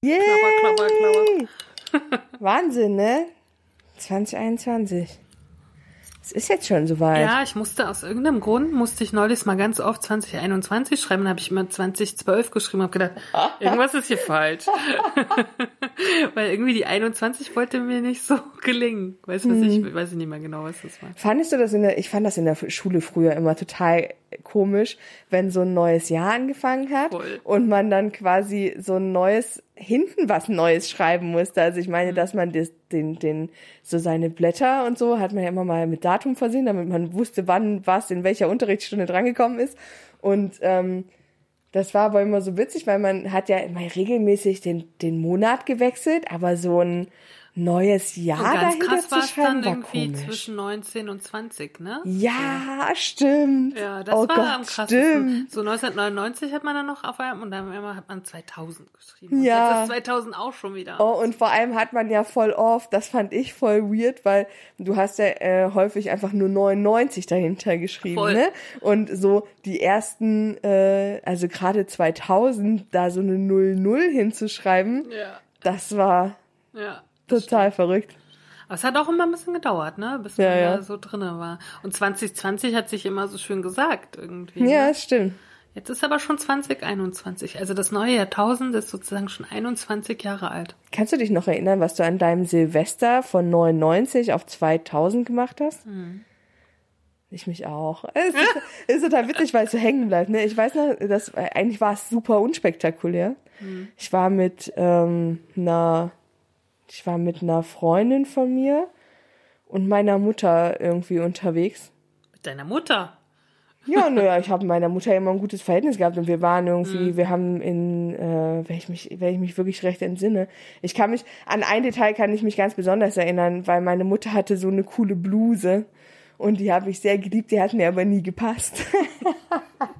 Yay! Klapper, klapper, klapper. Wahnsinn, ne? 2021. Es ist jetzt schon soweit. Ja, ich musste aus irgendeinem Grund, musste ich neulich mal ganz oft 2021 schreiben, dann habe ich immer 2012 geschrieben, habe gedacht, irgendwas ist hier falsch. Weil irgendwie die 21 wollte mir nicht so gelingen. Weiß, was Hm. ich, weiß ich nicht mehr genau, was das war. Fandest du das in der, ich fand das in der Schule früher immer total komisch, wenn so ein neues Jahr angefangen hat Voll. und man dann quasi so ein neues, hinten was Neues schreiben musste. Also ich meine, dass man das, den, den, so seine Blätter und so hat man ja immer mal mit Datum versehen, damit man wusste, wann was in welcher Unterrichtsstunde drangekommen ist. Und ähm, das war aber immer so witzig, weil man hat ja immer regelmäßig den, den Monat gewechselt, aber so ein neues Jahr Und ganz dahinter krass war es dann irgendwie komisch. zwischen 19 und 20, ne? Ja, stimmt. Ja, das oh war Gott, am krassesten. stimmt. So 1999 hat man dann noch auf einmal und dann hat man 2000 geschrieben. Und Ja. Jetzt ist 2000 auch schon wieder. Oh, und vor allem hat man ja voll oft, das fand ich voll weird, weil du hast ja äh, häufig einfach nur 99 dahinter geschrieben, Voll. ne? Und so die ersten, äh, also gerade 2000, da so eine 00 hinzuschreiben, Ja, das war ja. Total verrückt. Aber es hat auch immer ein bisschen gedauert, ne? Bis man Ja, da so drinne war. Und 2020 hat sich immer so schön gesagt irgendwie. Ja, Ne? stimmt. Jetzt ist aber schon 2021. Also das neue Jahrtausend ist sozusagen schon 21 Jahre alt. Kannst du dich noch erinnern, was du an deinem Silvester von 99 auf 2000 gemacht hast? Hm. Ich mich auch. Es ist, ist total witzig, weil es so hängen bleibt. Ne? Ich weiß noch, das, eigentlich war es super unspektakulär. Hm. Ich war mit ähm, einer, ich war mit einer Freundin von mir und meiner Mutter irgendwie unterwegs. Mit deiner Mutter. Ja, naja, ich habe mit meiner Mutter immer ein gutes Verhältnis gehabt und wir waren irgendwie, wir haben in, äh, wenn ich mich, wenn ich mich wirklich recht entsinne, ich kann mich, an ein Detail kann ich mich ganz besonders erinnern, weil meine Mutter hatte so eine coole Bluse und die habe ich sehr geliebt, die hat mir aber nie gepasst.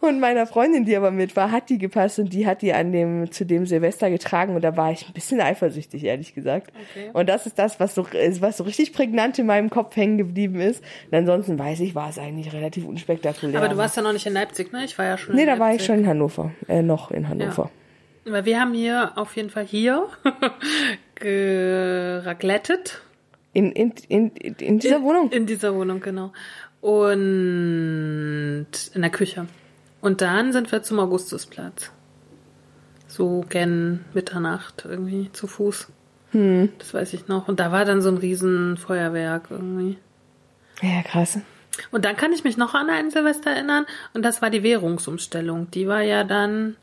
Und meiner Freundin, die aber mit war, hat die gepasst und die hat die an dem, zu dem Silvester getragen und da war ich ein bisschen eifersüchtig, ehrlich gesagt. Okay. Und das ist das, was so, was so richtig prägnant in meinem Kopf hängen geblieben ist. Und ansonsten weiß ich, war es eigentlich relativ unspektakulär. Aber du warst ja noch nicht in Leipzig, ne? Ich war ja schon Nee, in da war ich Leipzig. schon in Hannover. Äh, noch in Hannover. Weil wir haben hier auf jeden Fall hier geraclettet. In, in, in, in dieser in, Wohnung? In dieser Wohnung, genau. Und in der Küche. Und dann sind wir zum Augustusplatz. So gen Mitternacht irgendwie zu Fuß. Hm. Das weiß ich noch. Und da war dann so ein riesen Feuerwerk irgendwie. Ja, krass. Und dann kann ich mich noch an einen Silvester erinnern. Und das war die Währungsumstellung. Die war ja dann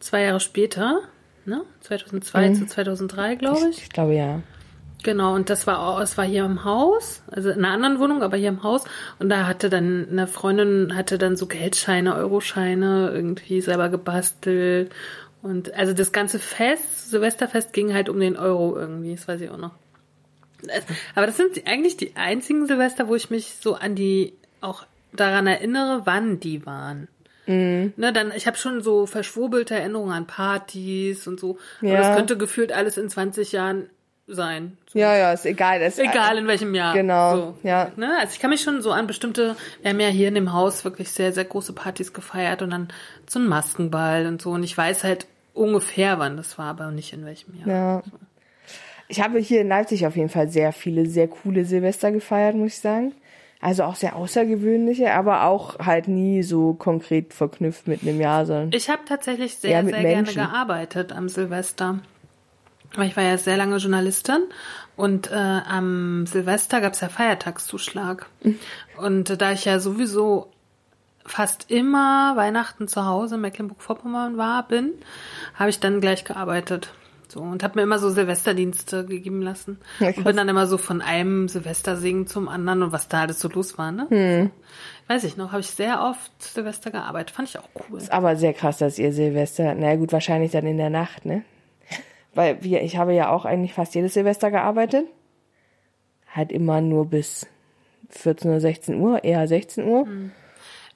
zwei Jahre später, ne? 2002 zu 2003, glaube. Ich, ich. ich glaube ja. Genau, und das war auch, es war hier im Haus, also in einer anderen Wohnung, aber hier im Haus. Und da hatte dann eine Freundin, hatte dann so Geldscheine, Euroscheine irgendwie selber gebastelt. Und also das ganze Fest, Silvesterfest ging halt um den Euro irgendwie, das weiß ich auch noch. Das- Aber das sind eigentlich die einzigen Silvester, wo ich mich so an die auch daran erinnere, wann die waren. Ne, dann, ich habe schon so verschwurbelte Erinnerungen an Partys und so. Und Ja. das könnte gefühlt alles in 20 Jahren sein. So. Ja, ja, ist egal. Das, Egal in welchem Jahr. Genau, So. ja. Ne? Also ich kann mich schon so an bestimmte, wir haben ja hier in dem Haus wirklich sehr, sehr große Partys gefeiert und dann so ein Maskenball und so. Und ich weiß halt ungefähr, wann das war, aber nicht in welchem Jahr. Ja. Ich habe hier in Leipzig auf jeden Fall sehr viele, sehr coole Silvester gefeiert, muss ich sagen. Also auch sehr außergewöhnliche, aber auch halt nie so konkret verknüpft mit einem Jahr, sondern. Ich habe tatsächlich sehr, sehr Menschen. gerne gearbeitet am Silvester. Weil ich war ja sehr lange Journalistin und äh, am Silvester gab es ja Feiertagszuschlag. Und äh, da ich ja sowieso fast immer Weihnachten zu Hause in Mecklenburg-Vorpommern war, bin, habe ich dann gleich gearbeitet. So, und habe mir immer so Silvesterdienste gegeben lassen. Ja, und bin dann immer so von einem Silvestersingen zum anderen und was da alles so los war, ne? Weiß ich noch, habe ich sehr oft Silvester gearbeitet. Fand ich auch cool. Ist aber sehr krass, dass ihr Silvester, naja gut, wahrscheinlich dann in der Nacht, ne? Weil wir, ich habe ja auch eigentlich fast jedes Silvester gearbeitet. Halt immer nur bis 14 oder 16 Uhr, eher 16 Uhr.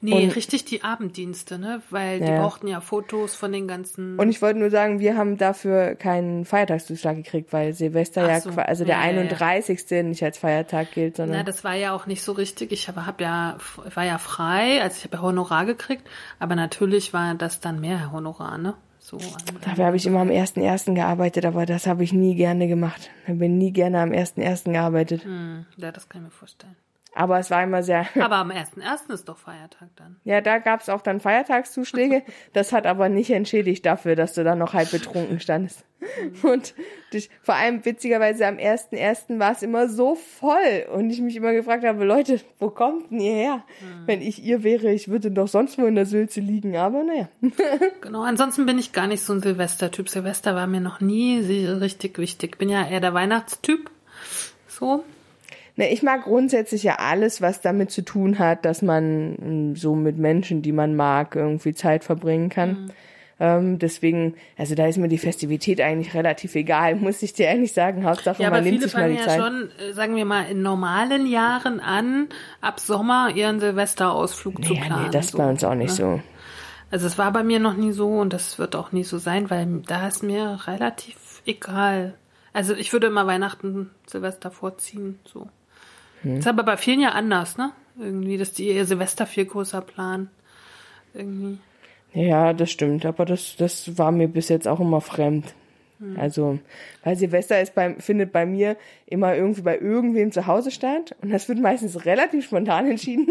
Nee, Und- richtig die Abenddienste, ne? Weil die Ja. brauchten ja Fotos von den ganzen. Und ich wollte nur sagen, wir haben dafür keinen Feiertagszuschlag gekriegt, weil Silvester Ach ja, so. qua- also der Ja, ja, ja. 31. nicht als Feiertag gilt, Na, sondern das war ja auch nicht so richtig. Ich habe hab ja, war ja frei, also ich habe ja Honorar gekriegt, aber natürlich war das dann mehr Honorar, ne? So. an- dafür habe ich immer am 1.1. gearbeitet, aber das habe ich nie gerne gemacht. Ich bin nie gerne am 1.1. gearbeitet. Hm, ja, das kann ich mir vorstellen. Aber es war immer sehr, Aber am 1.1. ist doch Feiertag dann. ja, da gab es auch dann Feiertagszuschläge. Das hat aber nicht entschädigt dafür, dass du dann noch halb betrunken standest. Und dich, vor allem witzigerweise am 1.1. war es immer so voll und ich mich immer gefragt habe, Leute, wo kommt denn ihr her? Wenn ich ihr wäre, ich würde doch sonst wo in der Sülze liegen, aber naja. Genau, ansonsten bin ich gar nicht so ein Silvester-Typ. Silvester war mir noch nie richtig wichtig. Bin ja eher der Weihnachtstyp. So. Ne, ich mag grundsätzlich ja alles, was damit zu tun hat, dass man mm, so mit Menschen, die man mag, irgendwie Zeit verbringen kann. Ähm, deswegen, also da ist mir die Festivität eigentlich relativ egal, muss ich dir ehrlich sagen. Hauptsache, Ja, man aber nimmt viele sich mal fangen die ja Zeit. schon, äh, sagen wir mal, in normalen Jahren an, ab Sommer ihren Silvesterausflug zu ja, planen. nee, das so, bei uns auch nicht ne? so. Also es war bei mir noch nie so und das wird auch nie so sein, weil da ist mir relativ egal. Also ich würde immer Weihnachten, Silvester vorziehen, so. Hm. Ist aber bei vielen ja anders, ne? Irgendwie, dass die ihr Silvester viel größer planen. Irgendwie. Ja, das stimmt, aber das, das war mir bis jetzt auch immer fremd. Hm. Also, weil Silvester ist beim, findet bei mir immer irgendwie bei irgendwem zu Hause statt und das wird meistens relativ spontan entschieden.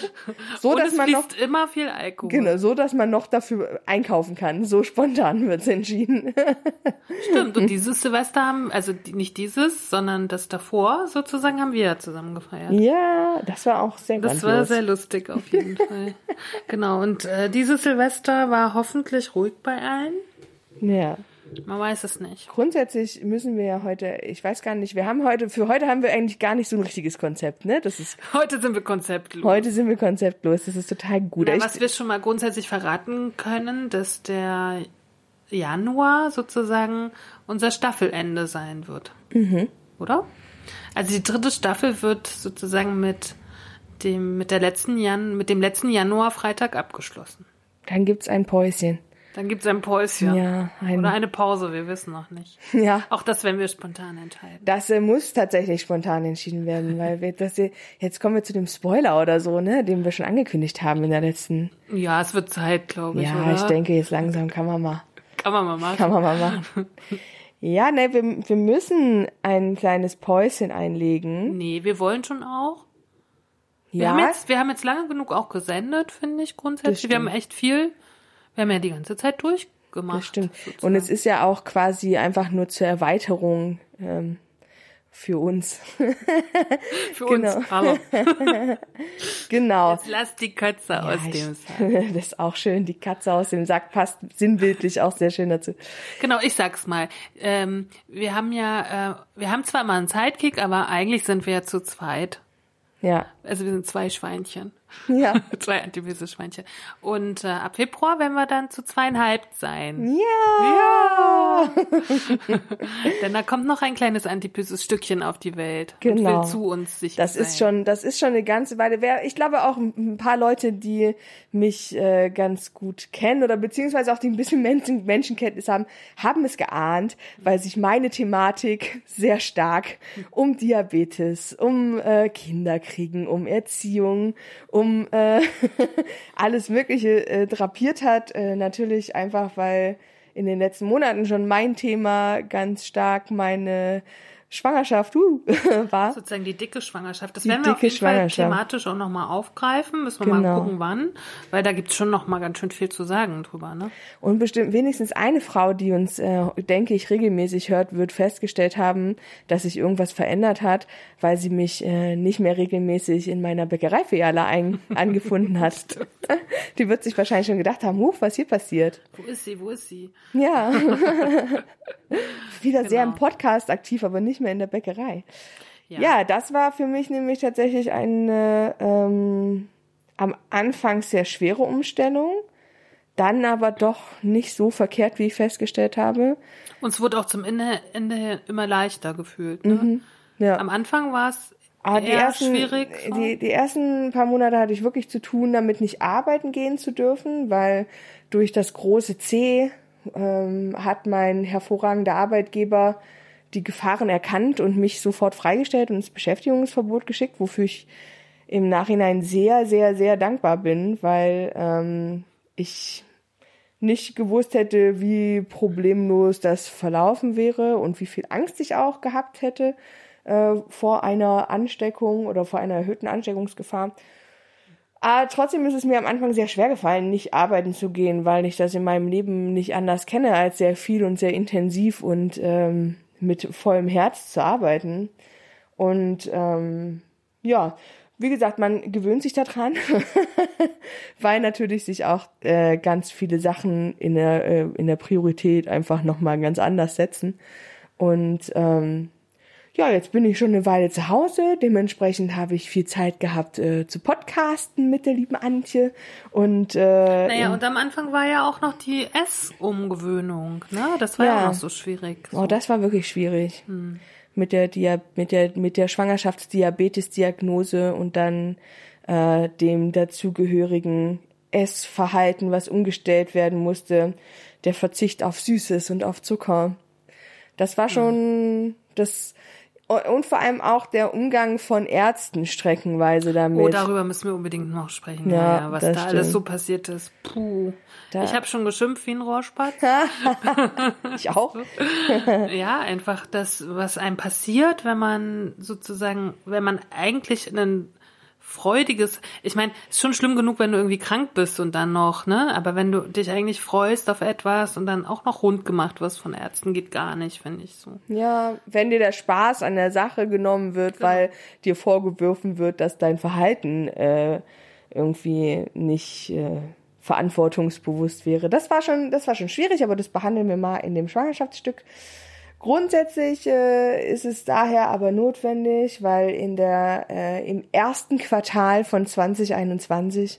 so, dass es man noch, immer viel Alkohol. genau, so, dass man noch dafür einkaufen kann. So spontan wird's entschieden. Stimmt. Und dieses Silvester haben, also nicht dieses, sondern das davor sozusagen haben wir ja zusammen gefeiert. ja, das war auch sehr Das war sehr lustig auf jeden Fall. Genau. Und äh, dieses Silvester war hoffentlich ruhig bei allen. Ja. Man weiß es nicht. Grundsätzlich müssen wir ja heute, ich weiß gar nicht, wir haben heute, für heute haben wir eigentlich gar nicht so ein richtiges Konzept, ne? Das ist, Heute sind wir konzeptlos. heute sind wir konzeptlos, das ist total gut. Na, was wir schon mal grundsätzlich verraten können, dass der Januar sozusagen unser Staffelende sein wird. Mhm. Oder? Also die dritte Staffel wird sozusagen mit dem, mit der letzten Jan, mit dem letzten Januar-Freitag abgeschlossen. Dann gibt's ein Päuschen. Dann gibt's ein Päuschen. Ja, ein- Oder eine Pause, wir wissen noch nicht. Ja. Auch das werden wir spontan entscheiden. Das äh, muss tatsächlich spontan entschieden werden, weil wir das hier, jetzt kommen wir zu dem Spoiler oder so, ne, den wir schon angekündigt haben in der letzten. Ja, es wird Zeit, glaube ich. Ja, oder? ich denke, jetzt langsam kann man mal, Kann man mal machen. kann man mal machen. Ja, ne, wir, wir müssen ein kleines Päuschen einlegen. Nee, wir wollen schon auch. Wir, Ja, haben jetzt, wir haben jetzt lange genug auch gesendet, finde ich, grundsätzlich. Wir haben echt viel, wir haben ja die ganze Zeit durchgemacht. das stimmt. sozusagen. Und es ist ja auch quasi einfach nur zur Erweiterung ähm, für uns. für genau. uns. Aber genau. jetzt lass die Kötze aus ich- dem Sack. das ist auch schön. Die Katze aus dem Sack passt sinnbildlich auch sehr schön dazu. Genau, ich sag's mal. Ähm, wir haben ja, äh, wir haben zwar mal einen Sidekick, aber eigentlich sind wir ja zu zweit. Ja, Also wir sind zwei Schweinchen. Ja. zwei antiviese Schweinchen. Und äh, ab Februar werden wir dann zu zweieinhalb sein. Ja. Denn da kommt noch ein kleines antipyses Stückchen auf die Welt. Genau. Und will zu uns sich Das ist schon, das ist schon eine ganze Weile. Wer, ich glaube auch ein ein paar Leute, die mich äh, ganz gut kennen oder beziehungsweise auch die ein bisschen Menschen, Menschenkenntnis haben, haben es geahnt, weil sich meine Thematik sehr stark um Diabetes, um äh, Kinderkriegen, um Erziehung, um äh, alles Mögliche äh, drapiert hat. Äh, natürlich einfach, weil in den letzten Monaten schon mein Thema ganz stark meine Schwangerschaft uh, war. sozusagen die dicke Schwangerschaft. Das Die werden wir auf jeden Fall thematisch auch nochmal aufgreifen. Müssen wir mal Genau. gucken, wann. Weil da gibt's schon nochmal ganz schön viel zu sagen drüber. Ne? Und bestimmt wenigstens eine Frau, die uns, äh, denke ich, regelmäßig hört, wird festgestellt haben, dass sich irgendwas verändert hat, weil sie mich äh, nicht mehr regelmäßig in meiner Bäckereifiliale ein angefunden hat. die wird sich wahrscheinlich schon gedacht haben, huch, was hier passiert. Wo ist sie? Wo ist sie? Ja. Wieder sehr Genau. im Podcast aktiv, aber nicht mehr in der Bäckerei. Ja, das war für mich nämlich tatsächlich eine ähm, am Anfang sehr schwere Umstellung, dann aber doch nicht so verkehrt, wie ich festgestellt habe. Uns wurde auch zum Ende, Ende immer leichter gefühlt. Ne? Mhm. Ja. Am Anfang war es Aber die eher ersten, schwierig. die, die ersten paar Monate hatte ich wirklich zu tun, damit nicht arbeiten gehen zu dürfen, weil durch das große C ähm, hat mein hervorragender Arbeitgeber die Gefahren erkannt und mich sofort freigestellt und ins Beschäftigungsverbot geschickt, wofür ich im Nachhinein sehr, sehr, sehr dankbar bin, weil ähm, ich nicht gewusst hätte, wie problemlos das verlaufen wäre und wie viel Angst ich auch gehabt hätte äh, vor einer Ansteckung oder vor einer erhöhten Ansteckungsgefahr. Aber trotzdem ist es mir am Anfang sehr schwer gefallen, nicht arbeiten zu gehen, weil ich das in meinem Leben nicht anders kenne, als sehr viel und sehr intensiv und ähm, mit vollem Herz zu arbeiten. Und ähm, ja, wie gesagt, man gewöhnt sich daran, weil natürlich sich auch äh, ganz viele Sachen in der, äh, in der Priorität einfach nochmal ganz anders setzen. Und ähm, ja, jetzt bin ich schon eine Weile zu Hause. Dementsprechend habe ich viel Zeit gehabt äh, zu podcasten mit der lieben Antje. Und äh, Naja, und am Anfang war ja auch noch die Essumgewöhnung, ne? Das war ja, Ja. auch noch so schwierig. So. Oh, das war wirklich schwierig. Mit der Dia mit der mit der Schwangerschaftsdiabetes-Diagnose und dann äh, dem dazugehörigen Essverhalten, was umgestellt werden musste, der Verzicht auf Süßes und auf Zucker. Das war schon das und vor allem auch der Umgang von Ärzten streckenweise damit. Oh, darüber müssen wir unbedingt noch sprechen. Ja, Ja, was da alles stimmt. so passiert ist. Puh. Da- Ich habe schon geschimpft wie ein Rohrspatz. ich auch. ja, einfach das, was einem passiert, wenn man sozusagen, wenn man eigentlich ein freudiges, ich meine, ist schon schlimm genug, wenn du irgendwie krank bist und dann noch, ne? Aber wenn du dich eigentlich freust auf etwas und dann auch noch rund gemacht wirst von Ärzten, geht gar nicht, finde ich so. Ja, wenn dir der Spaß an der Sache genommen wird, Genau. weil dir vorgeworfen wird, dass dein Verhalten äh, irgendwie nicht äh, verantwortungsbewusst wäre. Das war schon, das war schon schwierig, aber das behandeln wir mal in dem Schwangerschaftsstück. Grundsätzlich äh, ist es daher aber notwendig, weil in der äh, im ersten Quartal von 2021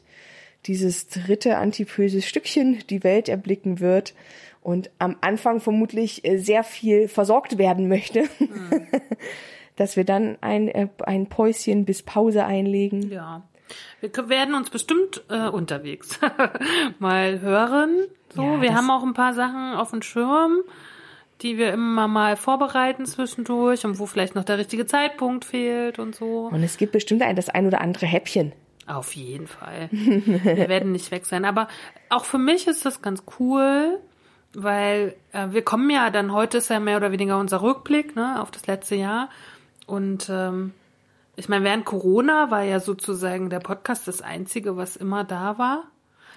dieses dritte antipöse Stückchen die Welt erblicken wird und am Anfang vermutlich äh, sehr viel versorgt werden möchte, dass wir dann ein, äh, ein Päuschen bis Pause einlegen. Ja. Wir werden uns bestimmt äh, unterwegs mal hören. So, Ja, wir haben auch ein paar Sachen auf dem Schirm, die wir immer mal vorbereiten zwischendurch und wo vielleicht noch der richtige Zeitpunkt fehlt und so. Und es gibt bestimmt ein, das ein oder andere Häppchen. Auf jeden Fall. Wir werden nicht weg sein. Aber auch für mich ist das ganz cool, weil äh, wir kommen ja dann, heute ist ja mehr oder weniger unser Rückblick ne, auf das letzte Jahr. Und ähm, ich meine, während Corona war ja sozusagen der Podcast das Einzige, was immer da war.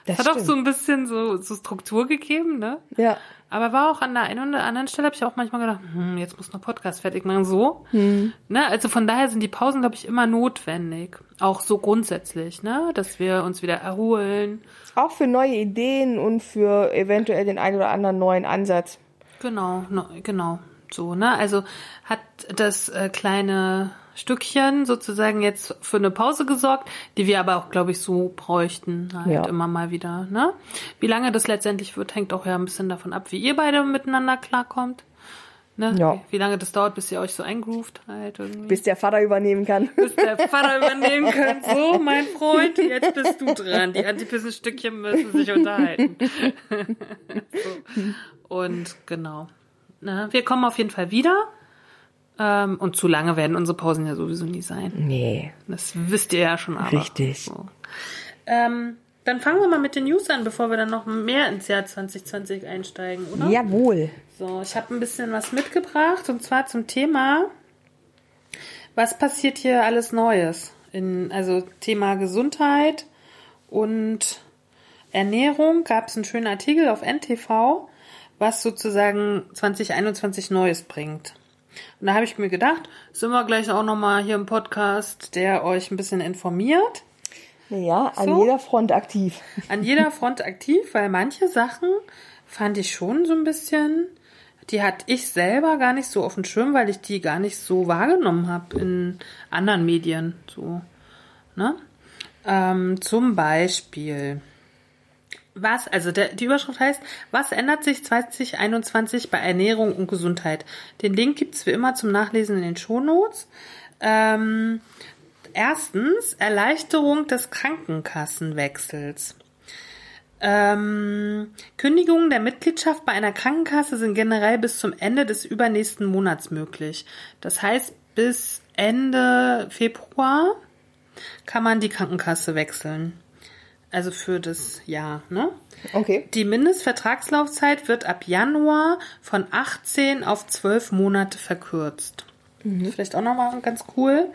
Das Hat auch stimmt. so ein bisschen so, so Struktur gegeben, ne? Ja. Aber war auch an der einen oder anderen Stelle, habe ich auch manchmal gedacht, hm, jetzt muss noch Podcast fertig machen, so. Ne? Also von daher sind die Pausen, glaube ich, immer notwendig. Auch so grundsätzlich, ne? Dass wir uns wieder erholen. Auch für neue Ideen und für eventuell den einen oder anderen neuen Ansatz. Genau, no, genau. So, ne? Also hat das äh, kleine Stückchen sozusagen jetzt für eine Pause gesorgt, die wir aber auch, glaube ich, so bräuchten halt Ja. immer mal wieder, ne? Wie lange das letztendlich wird, hängt auch ja ein bisschen davon ab, wie ihr beide miteinander klarkommt. Ne? Ja. Wie, wie lange das dauert, bis ihr euch so eingroovt halt irgendwie. Bis der Vater übernehmen kann. bis der Vater übernehmen könnt. So, mein Freund, jetzt bist du dran. Die Antipisten-Stückchen müssen sich unterhalten. so. Und genau. Na, wir kommen auf jeden Fall wieder. Ähm, und zu lange werden unsere Pausen ja sowieso nie sein. Nee. Das wisst ihr ja schon aber. Richtig. So. Ähm, dann fangen wir mal mit den News an, bevor wir dann noch mehr ins Jahr 2020 einsteigen, oder? Jawohl. So, ich habe ein bisschen was mitgebracht und zwar zum Thema, was passiert hier alles Neues? In, also Thema Gesundheit und Ernährung gab es einen schönen Artikel auf NTV, was sozusagen 2021 Neues bringt. Und da habe ich mir gedacht, sind wir gleich auch nochmal hier im Podcast, der euch ein bisschen informiert Ja, an So. jeder Front aktiv. an jeder Front aktiv, weil manche Sachen fand ich schon so ein bisschen, die hatte ich selber gar nicht so auf dem Schirm, weil ich die gar nicht so wahrgenommen habe in anderen Medien. So, ne? Ähm, zum Beispiel Was, also der, die Überschrift heißt, was ändert sich 2021 bei Ernährung und Gesundheit? Den Link gibt's wie immer zum Nachlesen in den Shownotes. Ähm, erstens, Erleichterung des Krankenkassenwechsels. Ähm, Kündigungen der Mitgliedschaft bei einer Krankenkasse sind generell bis zum Ende des übernächsten Monats möglich. Das heißt, bis Ende Februar kann man die Krankenkasse wechseln. Also für das Jahr, ne? Okay. Die Mindestvertragslaufzeit wird ab Januar von 18 auf 12 Monate verkürzt. Vielleicht auch nochmal ganz cool.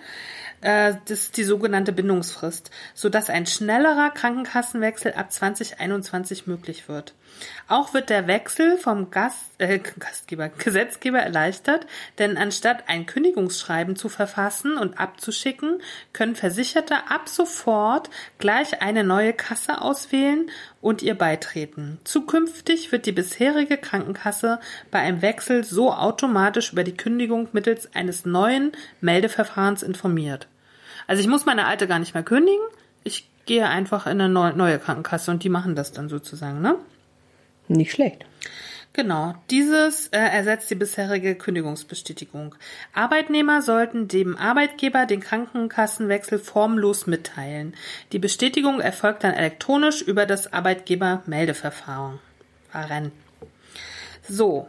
Äh, Das ist die sogenannte Bindungsfrist, sodass ein schnellerer Krankenkassenwechsel ab 2021 möglich wird. Auch wird der Wechsel vom Gast, äh, Gastgeber, Gesetzgeber erleichtert, denn anstatt ein Kündigungsschreiben zu verfassen und abzuschicken, können Versicherte ab sofort gleich eine neue Kasse auswählen und ihr beitreten. Zukünftig wird die bisherige Krankenkasse bei einem Wechsel so automatisch über die Kündigung mittels eines neuen Meldeverfahrens informiert. Also ich muss meine alte gar nicht mehr kündigen. Ich gehe einfach in eine neu- neue Krankenkasse und die machen das dann sozusagen, ne? Nicht schlecht. Genau, dieses äh, ersetzt die bisherige Kündigungsbestätigung. Arbeitnehmer sollten dem Arbeitgeber den Krankenkassenwechsel formlos mitteilen. Die Bestätigung erfolgt dann elektronisch über das Arbeitgebermeldeverfahren. Verfahren. So,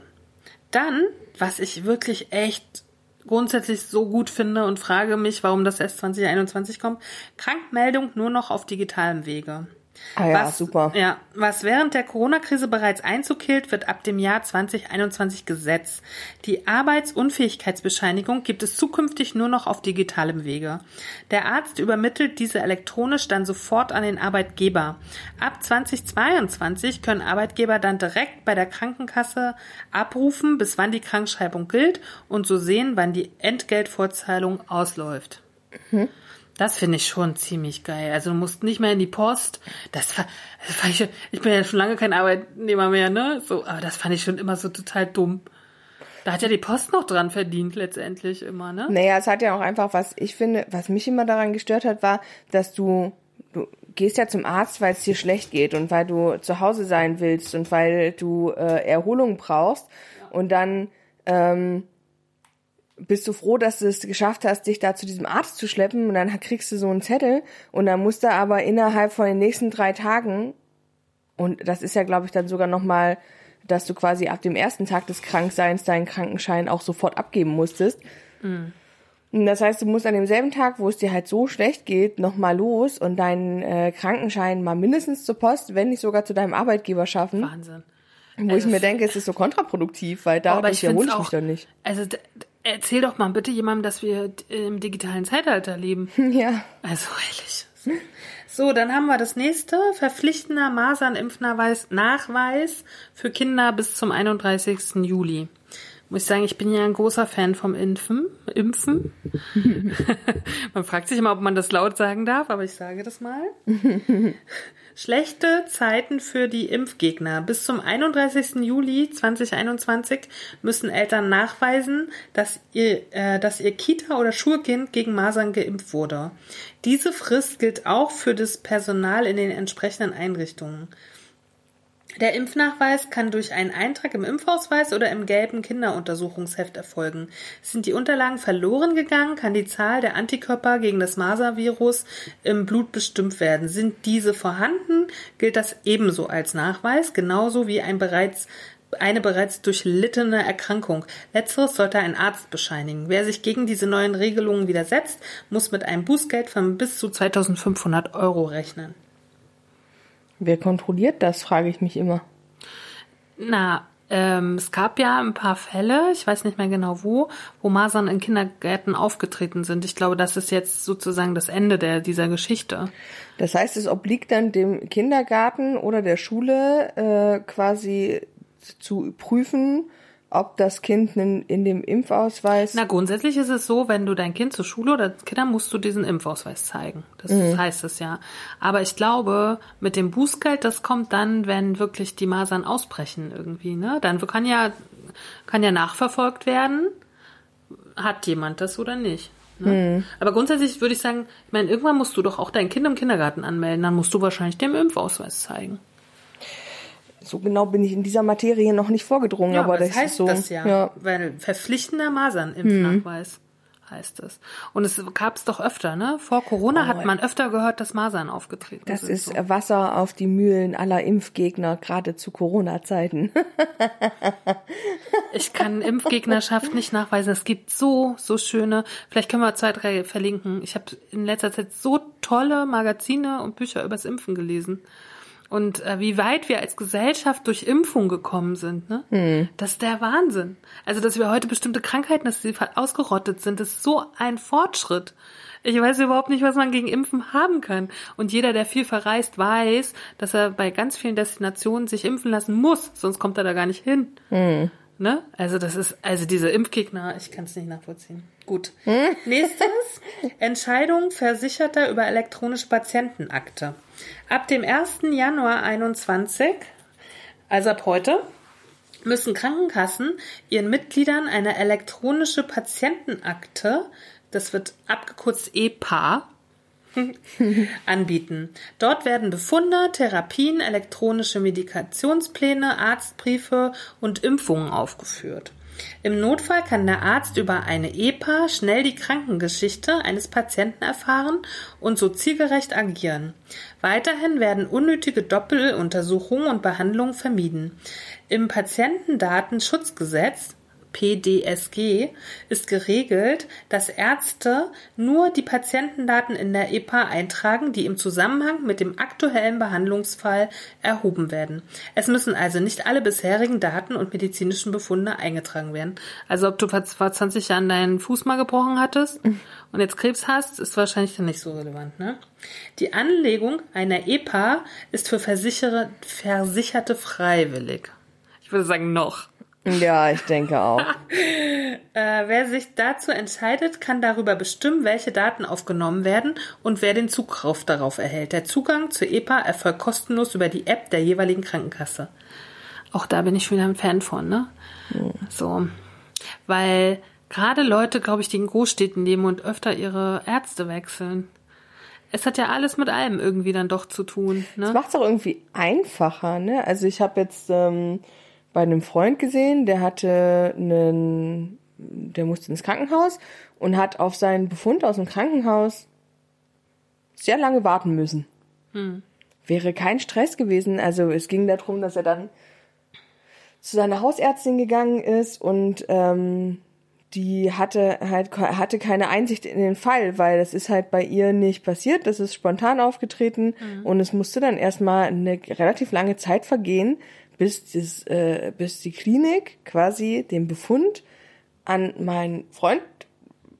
dann, was ich wirklich echt grundsätzlich so gut finde und frage mich, warum das erst 2021 kommt, Krankmeldung nur noch auf digitalem Wege. Ah ja, was, super. Ja, was während der Corona-Krise bereits Einzug hielt, wird ab dem Jahr 2021 Gesetz. Die Arbeitsunfähigkeitsbescheinigung gibt es zukünftig nur noch auf digitalem Wege. Der Arzt übermittelt diese elektronisch dann sofort an den Arbeitgeber. Ab 2022 können Arbeitgeber dann direkt bei der Krankenkasse abrufen, bis wann die Krankschreibung gilt und so sehen, wann die Entgeltvorzahlung ausläuft. Das finde ich schon ziemlich geil. Also du musst nicht mehr in die Post. Das, war, das fand ich, ich bin ja schon lange kein Arbeitnehmer mehr, ne? So, aber das fand ich schon immer so total dumm. Da hat ja die Post noch dran verdient letztendlich immer, ne? Naja, es hat ja auch einfach, was ich finde, was mich immer daran gestört hat, war, dass du, du gehst ja zum Arzt, weil es dir schlecht geht und weil du zu Hause sein willst und weil du äh, Erholung brauchst und dann ähm, bist du froh, dass du es geschafft hast, dich da zu diesem Arzt zu schleppen und dann kriegst du so einen Zettel und dann musst du aber innerhalb von den nächsten drei Tagen und das ist ja, glaube ich, dann sogar nochmal, dass du quasi ab dem ersten Tag des Krankseins deinen Krankenschein auch sofort abgeben musstest. Und Das heißt, du musst an demselben Tag, wo es dir halt so schlecht geht, nochmal los und deinen äh, Krankenschein mal mindestens zur Post, wenn nicht sogar zu deinem Arbeitgeber schaffen. Wahnsinn. Wo ich mir denke, es ist so kontraproduktiv, weil Aber dadurch ich es ich mich doch nicht. also erzähl doch mal bitte jemandem, dass wir im digitalen Zeitalter leben. Ja. Also ehrlich. So, dann haben wir das nächste. Verpflichtender Masernimpfnachweis Nachweis für Kinder bis zum 31. Juli. Muss ich sagen, ich bin ja ein großer Fan vom Impfen. Impfen. man fragt sich immer, ob man das laut sagen darf, aber ich sage das mal. Schlechte Zeiten für die Impfgegner. Bis zum 31. Juli 2021 müssen Eltern nachweisen, dass ihr, äh, dass ihr Kita- oder Schulkind gegen Masern geimpft wurde. Diese Frist gilt auch für das Personal in den entsprechenden Einrichtungen. Der Impfnachweis kann durch einen Eintrag im Impfausweis oder im gelben Kinderuntersuchungsheft erfolgen. Sind die Unterlagen verloren gegangen, kann die Zahl der Antikörper gegen das Masernvirus im Blut bestimmt werden. Sind diese vorhanden, gilt das ebenso als Nachweis, genauso wie ein bereits eine bereits durchlittene Erkrankung. Letzteres sollte ein Arzt bescheinigen. Wer sich gegen diese neuen Regelungen widersetzt, muss mit einem Bußgeld von bis zu 2500 Euro rechnen. Wer kontrolliert das, frage ich mich immer. Na, ähm, es gab ja ein paar Fälle, ich weiß nicht mehr genau wo, wo Masern in Kindergärten aufgetreten sind. Ich glaube, das ist jetzt sozusagen das Ende der, dieser Geschichte. Das heißt, es obliegt dann dem Kindergarten oder der Schule äh, quasi zu prüfen, ob das Kind in, in dem Impfausweis. Na, grundsätzlich ist es so, wenn du dein Kind zur Schule oder Kinder musst du diesen Impfausweis zeigen. Das heißt es ja. Aber ich glaube, mit dem Bußgeld, das kommt dann, wenn wirklich die Masern ausbrechen irgendwie, ne? Dann kann ja, kann ja nachverfolgt werden, hat jemand das oder nicht. Ne? Aber grundsätzlich würde ich sagen, ich meine, irgendwann musst du doch auch dein Kind im Kindergarten anmelden, dann musst du wahrscheinlich den Impfausweis zeigen. So genau bin ich in dieser Materie noch nicht vorgedrungen, Ja, aber, das das heißt ist so. das ja, ja. weil verpflichtender Masernimpfnachweis heißt es. Und es gab es doch öfter, ne? Vor Corona hat man öfter gehört, dass Masern aufgetreten Oh, Das sind. ist so. Wasser auf die Mühlen aller Impfgegner, gerade zu Corona-Zeiten. Ich kann Impfgegnerschaft nicht nachweisen. Es gibt so, so schöne, vielleicht können wir zwei, drei verlinken. Ich habe in letzter Zeit so tolle Magazine und Bücher übers Impfen gelesen. Und äh, wie weit wir als Gesellschaft durch Impfung gekommen sind, ne? Das ist der Wahnsinn. Also, dass wir heute bestimmte Krankheiten, dass sie ausgerottet sind, ist so ein Fortschritt. Ich weiß überhaupt nicht, was man gegen Impfen haben kann. Und jeder, der viel verreist, weiß, dass er bei ganz vielen Destinationen sich impfen lassen muss, sonst kommt er da gar nicht hin. Ne? Also das ist, also diese Impfgegner, ich kann es nicht nachvollziehen. Gut. Nächstes, Entscheidung Versicherter über elektronische Patientenakte. Ab dem 1. Januar 21, also ab heute, müssen Krankenkassen ihren Mitgliedern eine elektronische Patientenakte, das wird abgekürzt EPA, anbieten. Dort werden Befunde, Therapien, elektronische Medikationspläne, Arztbriefe und Impfungen aufgeführt. Im Notfall kann der Arzt über eine EPA schnell die Krankengeschichte eines Patienten erfahren und so zielgerecht agieren. Weiterhin werden unnötige Doppeluntersuchungen und Behandlungen vermieden. Im Patientendatenschutzgesetz PDSG ist geregelt, dass Ärzte nur die Patientendaten in der EPA eintragen, die im Zusammenhang mit dem aktuellen Behandlungsfall erhoben werden. Es müssen also nicht alle bisherigen Daten und medizinischen Befunde eingetragen werden. Also ob du vor vor 20 Jahren deinen Fuß mal gebrochen hattest und jetzt Krebs hast, ist wahrscheinlich dann nicht so relevant. Ne? Die Anlegung einer EPA ist für Versichere, Versicherte freiwillig. Ich würde sagen noch. Ja, ich denke auch. Äh, wer sich dazu entscheidet, kann darüber bestimmen, welche Daten aufgenommen werden und wer den Zugriff darauf erhält. Der Zugang zur EPA erfolgt kostenlos über die App der jeweiligen Krankenkasse. Auch da bin ich wieder ein Fan von, ne? So. Weil gerade Leute, glaube ich, die in Großstädten leben und öfter ihre Ärzte wechseln. Es hat ja alles mit allem irgendwie dann doch zu tun, Das ne? macht es auch irgendwie einfacher, ne? Also ich habe jetzt ähm, bei einem Freund gesehen, der hatte einen, der musste ins Krankenhaus und hat auf seinen Befund aus dem Krankenhaus sehr lange warten müssen. Wäre kein Stress gewesen. Also es ging darum, dass er dann zu seiner Hausärztin gegangen ist und ähm, die hatte halt hatte keine Einsicht in den Fall, weil das ist halt bei ihr nicht passiert, das ist spontan aufgetreten und es musste dann erstmal eine relativ lange Zeit vergehen, bis das, äh, bis die Klinik quasi den Befund an meinen Freund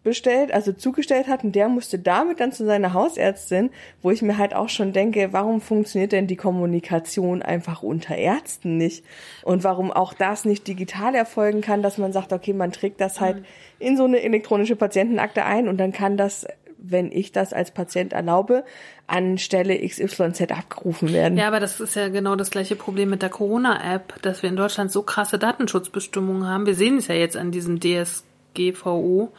bestellt, also zugestellt hat. Und der musste damit dann zu seiner Hausärztin, wo ich mir halt auch schon denke, warum funktioniert denn die Kommunikation einfach unter Ärzten nicht? Und warum auch das nicht digital erfolgen kann, dass man sagt, okay, man trägt das halt in so eine elektronische Patientenakte ein und dann kann das, wenn ich das als Patient erlaube, an Stelle XYZ abgerufen werden. Ja, aber das ist ja genau das gleiche Problem mit der Corona-App, dass wir in Deutschland so krasse Datenschutzbestimmungen haben. Wir sehen es ja jetzt an diesem DSGVO.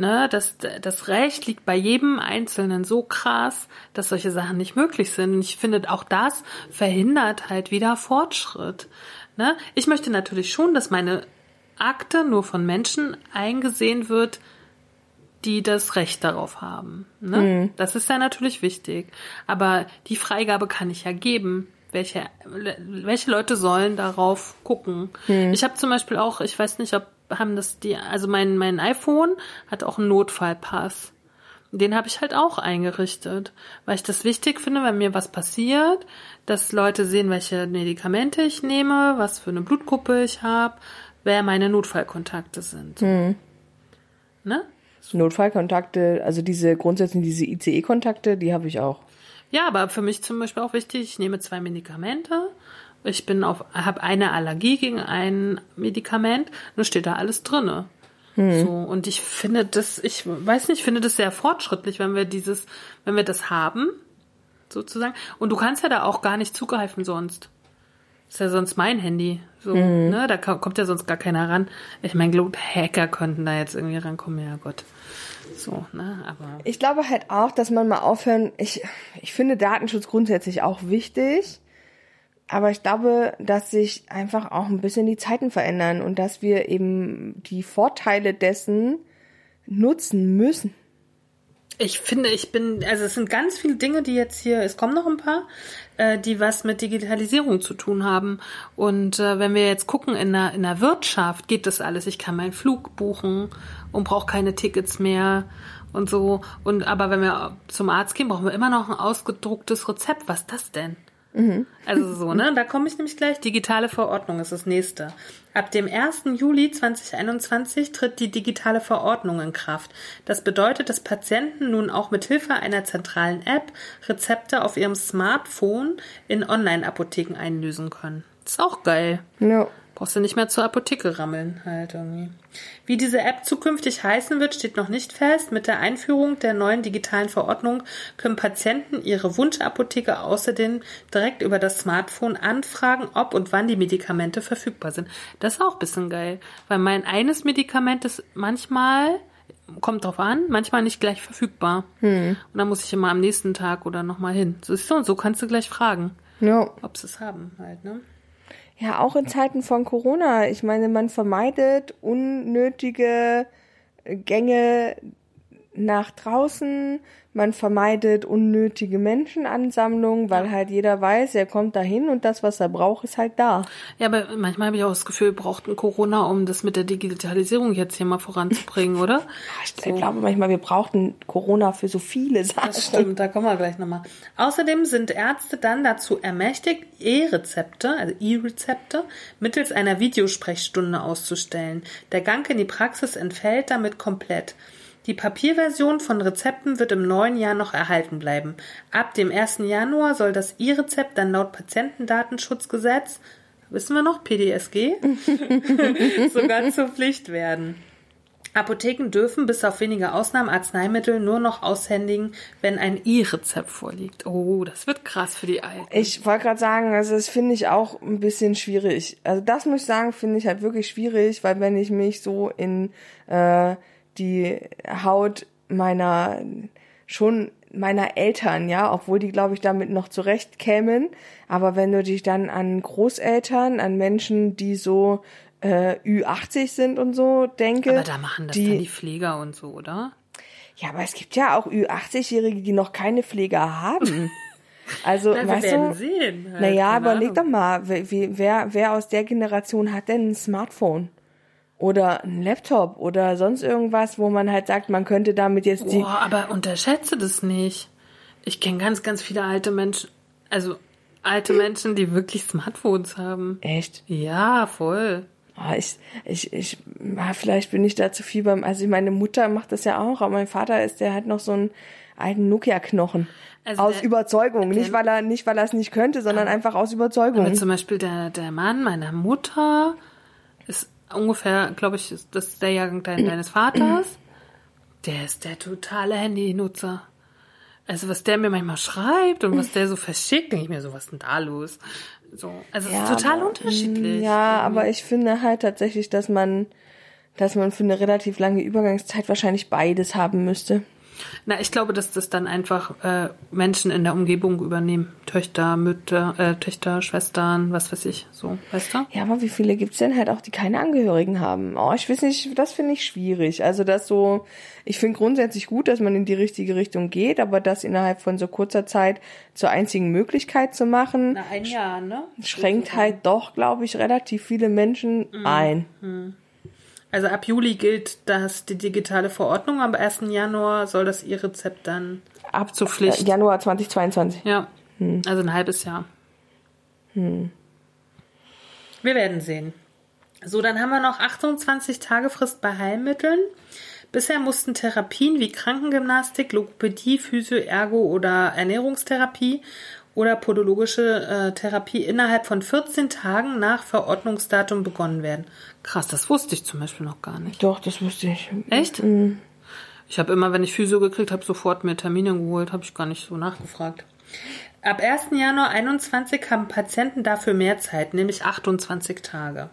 Ne, das, das Recht liegt bei jedem Einzelnen so krass, dass solche Sachen nicht möglich sind. Und ich finde, auch das verhindert halt wieder Fortschritt. Ne? Ich möchte natürlich schon, dass meine Akte nur von Menschen eingesehen wird, die das Recht darauf haben. Ne? Das ist ja natürlich wichtig. Aber die Freigabe kann ich ja geben. Welche, welche Leute sollen darauf gucken? Ich habe zum Beispiel auch, ich weiß nicht, ob haben das die, also mein, mein iPhone hat auch einen Notfallpass. Den habe ich halt auch eingerichtet, weil ich das wichtig finde, wenn mir was passiert, dass Leute sehen, welche Medikamente ich nehme, was für eine Blutgruppe ich habe, wer meine Notfallkontakte sind. Ne? Notfallkontakte, also diese grundsätzlich diese ICE-Kontakte, die habe ich auch. Ja, aber für mich zum Beispiel auch wichtig, ich nehme zwei Medikamente. Ich bin auf, habe eine Allergie gegen ein Medikament, nur steht da alles drinne. So, und ich finde das, ich weiß nicht, ich finde das sehr fortschrittlich, wenn wir dieses, wenn wir das haben, sozusagen. Und du kannst ja da auch gar nicht zugreifen sonst. Ist ja sonst mein Handy. So, ne? Da ko- kommt ja sonst gar keiner ran. Ich meine, Hacker könnten da jetzt irgendwie rankommen, ja Gott. So, ne? Aber. Ich glaube halt auch, dass man mal aufhören, ich, ich finde Datenschutz grundsätzlich auch wichtig. aber ich glaube, dass sich einfach auch ein bisschen die Zeiten verändern und dass wir eben die Vorteile dessen nutzen müssen. Ich finde, ich bin, also es sind ganz viele Dinge, die jetzt hier, es kommen noch ein paar, äh, die was mit Digitalisierung zu tun haben. Und äh, wenn wir jetzt gucken in der, in der Wirtschaft, geht das alles. Ich kann meinen Flug buchen und brauche keine Tickets mehr und so. Und aber wenn wir zum Arzt gehen, brauchen wir immer noch ein ausgedrucktes Rezept. Was ist das denn? Also so, ne? Da komme ich nämlich gleich. Digitale Verordnung ist das nächste. Ab dem 1. Juli 2021 tritt die digitale Verordnung in Kraft. Das bedeutet, dass Patienten nun auch mit Hilfe einer zentralen App Rezepte auf ihrem Smartphone in Online-Apotheken einlösen können. Ist auch geil. Ja. Brauchst du nicht mehr zur Apotheke rammeln, halt irgendwie. Wie diese App zukünftig heißen wird, steht noch nicht fest. Mit der Einführung der neuen digitalen Verordnung können Patienten ihre Wunschapotheke außerdem direkt über das Smartphone anfragen, ob und wann die Medikamente verfügbar sind. Das ist auch ein bisschen geil, weil mein eines Medikament ist manchmal, kommt drauf an, manchmal nicht gleich verfügbar. Und dann muss ich immer am nächsten Tag oder nochmal hin. So so kannst du gleich fragen, Ja. ob sie es haben halt, ne? Ja, auch in Zeiten von Corona. Ich meine, man vermeidet unnötige Gänge nach draußen, man vermeidet unnötige Menschenansammlungen, weil halt jeder weiß, er kommt dahin und das, was er braucht, ist halt da. Ja, aber manchmal habe ich auch das Gefühl, wir brauchten Corona, um das mit der Digitalisierung jetzt hier mal voranzubringen, oder? Ich glaube manchmal, wir brauchten Corona für so viele Sachen. Das stimmt, da kommen wir gleich nochmal. Außerdem sind Ärzte dann dazu ermächtigt, E-Rezepte, also E-Rezepte, mittels einer Videosprechstunde auszustellen. Der Gang in die Praxis entfällt damit komplett. Die Papierversion von Rezepten wird im neuen Jahr noch erhalten bleiben. Ab dem 1. Januar soll das E-Rezept dann laut Patientendatenschutzgesetz, wissen wir noch, PDSG, sogar zur Pflicht werden. Apotheken dürfen bis auf wenige Ausnahmen Arzneimittel nur noch aushändigen, wenn ein E-Rezept vorliegt. Oh, das wird krass für die Alten. Ich wollte gerade sagen, also das finde ich auch ein bisschen schwierig. Also das muss ich sagen, finde ich halt wirklich schwierig, weil wenn ich mich so in äh, die Haut meiner schon meiner Eltern, ja, obwohl die, glaube ich, damit noch zurecht kämen. Aber wenn du dich dann an Großeltern, an Menschen, die so äh, Ü80 sind und so, denke. Aber da machen das die, dann die Pfleger und so, oder? Ja, aber es gibt ja auch Ü80-Jährige, die noch keine Pfleger haben. Also, Na, weißt werden du, sehen. halt, naja, überleg Ahnung. doch mal, wer, wer, wer aus der Generation hat denn ein Smartphone? Oder ein Laptop oder sonst irgendwas, wo man halt sagt, man könnte damit jetzt die. Boah, aber unterschätze das nicht. Ich kenne ganz, ganz viele alte Menschen, also alte Menschen, die wirklich Smartphones haben. Echt? Ja, voll. Ah, ich, ich, ich, ah, vielleicht bin ich da zu viel beim, also meine Mutter macht das ja auch, aber mein Vater ist, der hat noch so einen alten Nokia-Knochen. Also aus der- Überzeugung. nicht, weil er, nicht, weil er es nicht könnte, sondern einfach aus Überzeugung. Aber zum Beispiel der, der Mann meiner Mutter ist ungefähr, glaube ich, ist das ist der Jahrgang dein, deines Vaters. Der ist der totale Handynutzer. Also was der mir manchmal schreibt und was der so verschickt, denke ich mir so, was ist denn da los? So, also es ist total aber- unterschiedlich. Ja, aber ich finde halt tatsächlich, dass man, dass man für eine relativ lange Übergangszeit wahrscheinlich beides haben müsste. Na, ich glaube, dass das dann einfach äh, Menschen in der Umgebung übernehmen. Töchter, Mütter, äh, Töchter, Schwestern, was weiß ich, so, weißt du? Ja, aber wie viele gibt's denn halt auch, die keine Angehörigen haben? Oh, ich weiß nicht, das finde ich schwierig. Also das so, ich finde grundsätzlich gut, dass man in die richtige Richtung geht, aber das innerhalb von so kurzer Zeit zur einzigen Möglichkeit zu machen, Na, ein Jahr, ne? schränkt halt doch, glaube ich, relativ viele Menschen ein. Also ab Juli gilt das die digitale Verordnung, am 1. Januar soll das E-Rezept dann Ab zur Pflicht. äh, Januar 2022. Ja, also ein halbes Jahr. Wir werden sehen. So, dann haben wir noch 28 Tage Frist bei Heilmitteln. Bisher mussten Therapien wie Krankengymnastik, Logopädie, Physio, Ergo oder Ernährungstherapie oder podologische äh, Therapie innerhalb von 14 Tagen nach Verordnungsdatum begonnen werden. Krass, das wusste ich zum Beispiel noch gar nicht. Doch, das wusste ich. Echt? Ich habe immer, wenn ich Physio gekriegt habe, sofort mir Termine geholt, habe ich gar nicht so nachgefragt. Ab 1. Januar 21 haben Patienten dafür mehr Zeit, nämlich 28 Tage.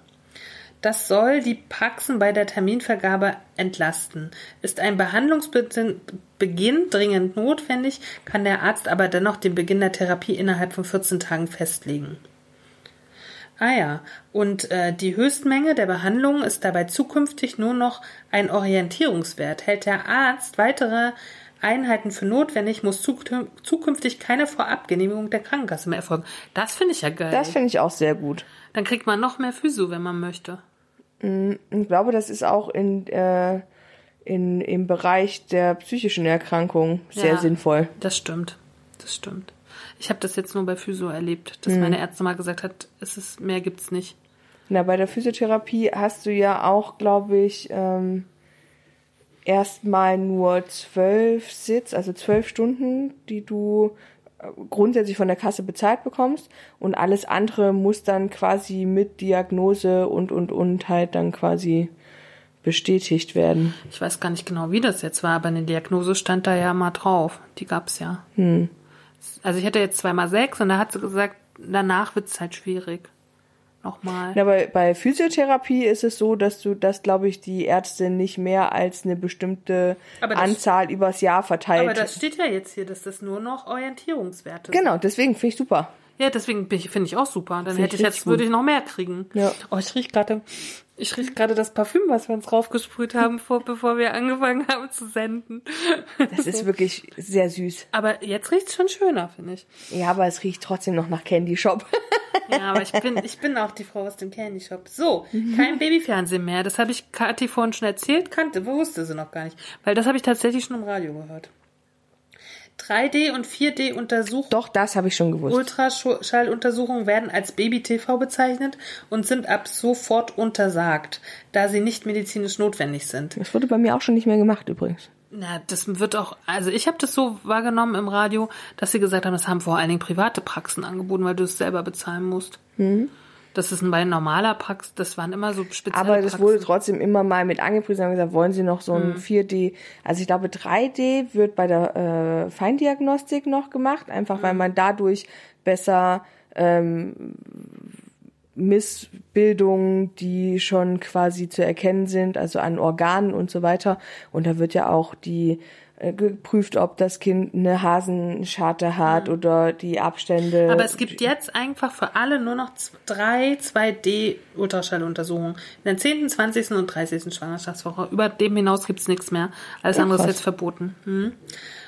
Das soll die Praxen bei der Terminvergabe entlasten. Ist ein Behandlungsbeginn dringend notwendig, kann der Arzt aber dennoch den Beginn der Therapie innerhalb von 14 Tagen festlegen. Ah ja, und äh, die Höchstmenge der Behandlung ist dabei zukünftig nur noch ein Orientierungswert. Hält der Arzt weitere Einheiten für notwendig, muss zukün- zukünftig keine Vorabgenehmigung der Krankenkasse mehr erfolgen. Das finde ich ja geil. Das finde ich auch sehr gut. Dann kriegt man noch mehr Physio, wenn man möchte. Ich glaube, das ist auch in, äh, in, im Bereich der psychischen Erkrankung sehr Ja. sinnvoll. Das stimmt. Das stimmt. Ich habe das jetzt nur bei Physio erlebt, Mhm. dass meine Ärztin mal gesagt hat, es ist mehr gibt's nicht. Na, bei der Physiotherapie hast du ja auch, glaube ich, ähm, erstmal nur zwölf Sitz, also zwölf Stunden, die du grundsätzlich von der Kasse bezahlt bekommst und alles andere muss dann quasi mit Diagnose und und und halt dann quasi bestätigt werden. Ich weiß gar nicht genau, wie das jetzt war, aber eine Diagnose stand da ja mal drauf. Die gab's ja. Hm. Also ich hatte jetzt zweimal sechs und da hat sie gesagt, danach wird's halt schwierig. Nochmal. Ja, bei, bei Physiotherapie ist es so, dass du, dass glaube ich die Ärzte nicht mehr als eine bestimmte das- Anzahl übers Jahr verteilt. Aber das steht ja jetzt hier, dass das nur noch Orientierungswerte sind. genau, deswegen finde ich super. Ja, deswegen finde ich auch super. Dann Finde hätte ich jetzt, würde ich noch mehr kriegen. Ja. Oh, ich riech gerade, ich riech gerade das Parfüm, was wir uns draufgesprüht haben, vor, bevor wir angefangen haben zu senden. Das ist wirklich sehr süß. Aber jetzt riecht's schon schöner, finde ich. Ja, aber es riecht trotzdem noch nach Candy Shop. Ja, aber ich bin, ich bin auch die Frau aus dem Candy Shop. So, kein Babyfernsehen mehr. Das habe ich Kathi vorhin schon erzählt, kannte, wusste sie noch gar nicht. Weil das habe ich tatsächlich schon im Radio gehört. 3D und 4D Untersuchungen. Doch, das habe ich schon gewusst. Ultraschalluntersuchungen werden als Baby-TV bezeichnet und sind ab sofort untersagt, da sie nicht medizinisch notwendig sind. Das wurde bei mir auch schon nicht mehr gemacht übrigens. Na, das wird auch, also ich habe das so wahrgenommen im Radio, dass sie gesagt haben, das haben vor allen Dingen private Praxen angeboten, weil du es selber bezahlen musst. Das ist bei normaler Praxis, das waren immer so spezielle Aber das Praxen. wurde trotzdem immer mal mit angepriesen und gesagt, wollen Sie noch so ein 4D? Also ich glaube 3D wird bei der äh, Feindiagnostik noch gemacht, einfach Hm. weil man dadurch besser ähm, Missbildungen, die schon quasi zu erkennen sind, also an Organen und so weiter. Und da wird ja auch die geprüft, ob das Kind eine Hasenscharte hat oder die Abstände. Aber es gibt jetzt einfach für alle nur noch drei 2D-Ultraschalluntersuchungen. In der 10., 20. und 30. Schwangerschaftswoche. Über dem hinaus gibt's nichts mehr. Alles Ja, andere ist jetzt verboten. Hm.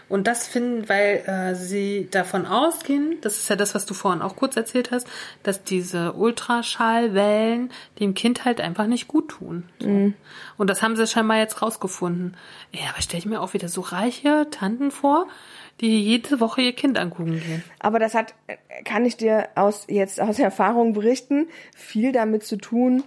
Und das finden, weil äh, sie davon ausgehen, das ist ja das, was du vorhin auch kurz erzählt hast, dass diese Ultraschallwellen dem Kind halt einfach nicht gut tun. So. Mhm. Und das haben sie scheinbar jetzt rausgefunden. Ja, aber stell ich mir auch wieder so reiche Tanten vor, die jede Woche ihr Kind angucken gehen. Aber das hat, kann ich dir aus, jetzt aus Erfahrung berichten, viel damit zu tun,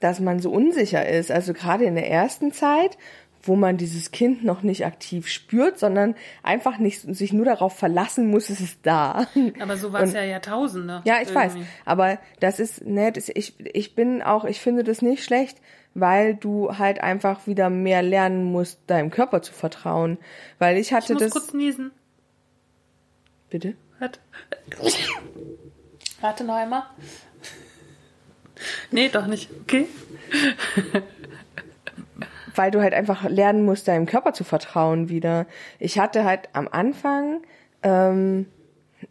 dass man so unsicher ist. Also gerade in der ersten Zeit, wo man dieses Kind noch nicht aktiv spürt, sondern einfach nicht sich nur darauf verlassen muss, es ist da. Aber so war es ja Jahrtausende. Ja, ich weiß. irgendwie. Aber das ist nett. Ich, ich bin auch, ich finde das nicht schlecht, weil du halt einfach wieder mehr lernen musst, deinem Körper zu vertrauen. Weil ich Ich hatte muss das. kurz niesen. bitte? Warte. Warte noch einmal. Nee, doch nicht. Okay. Weil du halt einfach lernen musst, deinem Körper zu vertrauen wieder. Ich hatte halt am Anfang, ähm,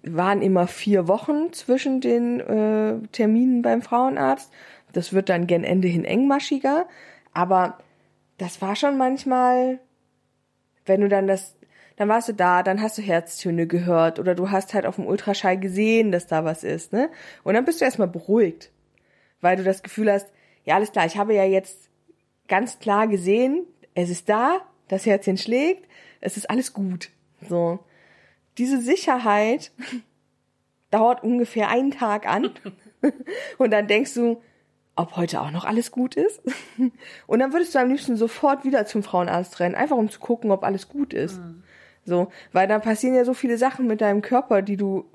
waren immer vier Wochen zwischen den äh, Terminen beim Frauenarzt. Das wird dann gen Ende hin engmaschiger. Aber das war schon manchmal, wenn du dann das, dann warst du da, dann hast du Herztöne gehört oder du hast halt auf dem Ultraschall gesehen, dass da was ist, ne? Und dann bist du erstmal beruhigt, weil du das Gefühl hast, ja, alles klar, ich habe ja jetzt ganz klar gesehen, es ist da, das Herzchen schlägt, es ist alles gut. So. Diese Sicherheit dauert ungefähr einen Tag an. Und dann denkst du, ob heute auch noch alles gut ist. Und dann würdest du am liebsten sofort wieder zum Frauenarzt rennen, einfach um zu gucken, ob alles gut ist. So, weil dann passieren ja so viele Sachen mit deinem Körper, die du,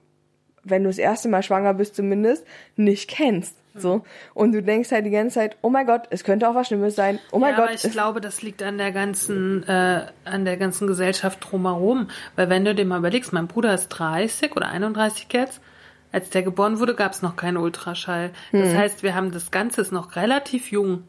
wenn du das erste Mal schwanger bist zumindest, nicht kennst. So. Und du denkst halt die ganze Zeit, oh mein Gott, es könnte auch was Schlimmes sein. Oh mein ja, Gott. aber ich glaube, das liegt an der ganzen, äh, an der ganzen Gesellschaft drumherum. Weil wenn du dir mal überlegst, mein Bruder ist 30 oder 31 jetzt, Als der geboren wurde, gab es noch keinen Ultraschall. Das heißt, wir haben das Ganze ist noch relativ jung.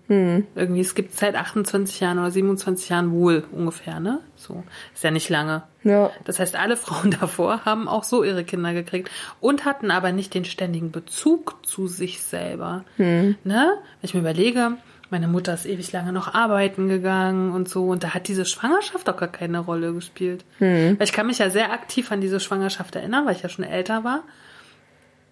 Irgendwie, es gibt seit 28 Jahren oder 27 Jahren wohl ungefähr, ne? So. Ist ja nicht lange. Ja. Das heißt, alle Frauen davor haben auch so ihre Kinder gekriegt und hatten aber nicht den ständigen Bezug zu sich selber. Ne? Wenn ich mir überlege, meine Mutter ist ewig lange noch arbeiten gegangen und so und da hat diese Schwangerschaft auch gar keine Rolle gespielt. Weil ich kann mich ja sehr aktiv an diese Schwangerschaft erinnern, weil ich ja schon älter war.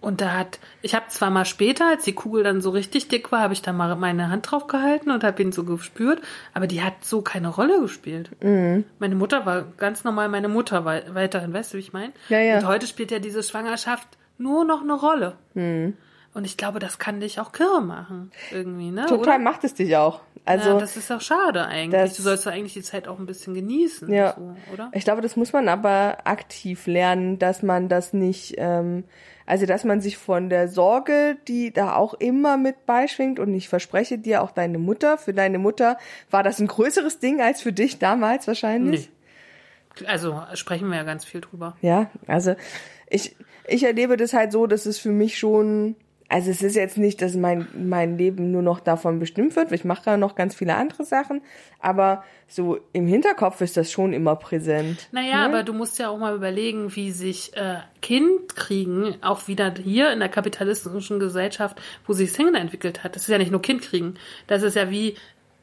Und da hat, ich habe zwar mal später, als die Kugel dann so richtig dick war, habe ich da mal meine Hand drauf gehalten und habe ihn so gespürt, aber die hat so keine Rolle gespielt. Meine Mutter war ganz normal meine Mutter wei- weiterhin, weißt du, wie ich meine? Ja, ja. Und heute spielt ja diese Schwangerschaft nur noch eine Rolle. Und ich glaube, das kann dich auch kirre machen, irgendwie, ne? Total Oder? macht es dich auch. Also ja, das ist auch schade eigentlich. du sollst doch eigentlich die Zeit auch ein bisschen genießen, Ja. so, oder? Ich glaube, das muss man aber aktiv lernen, dass man das nicht, ähm, also dass man sich von der Sorge, die da auch immer mit beischwingt, und ich verspreche dir auch deine Mutter, für deine Mutter war das ein größeres Ding als für dich damals wahrscheinlich. Nee. Also sprechen wir ja ganz viel drüber. Ja, also ich, ich erlebe das halt so, dass es für mich schon, also es ist jetzt nicht, dass mein, mein Leben nur noch davon bestimmt wird, ich mache ja noch ganz viele andere Sachen, aber so im Hinterkopf ist das schon immer präsent. Naja, aber du musst ja auch mal überlegen, wie sich äh, Kind kriegen, auch wieder hier in der kapitalistischen Gesellschaft, wo sich Single entwickelt hat. Das ist ja nicht nur Kind kriegen. Das ist ja wie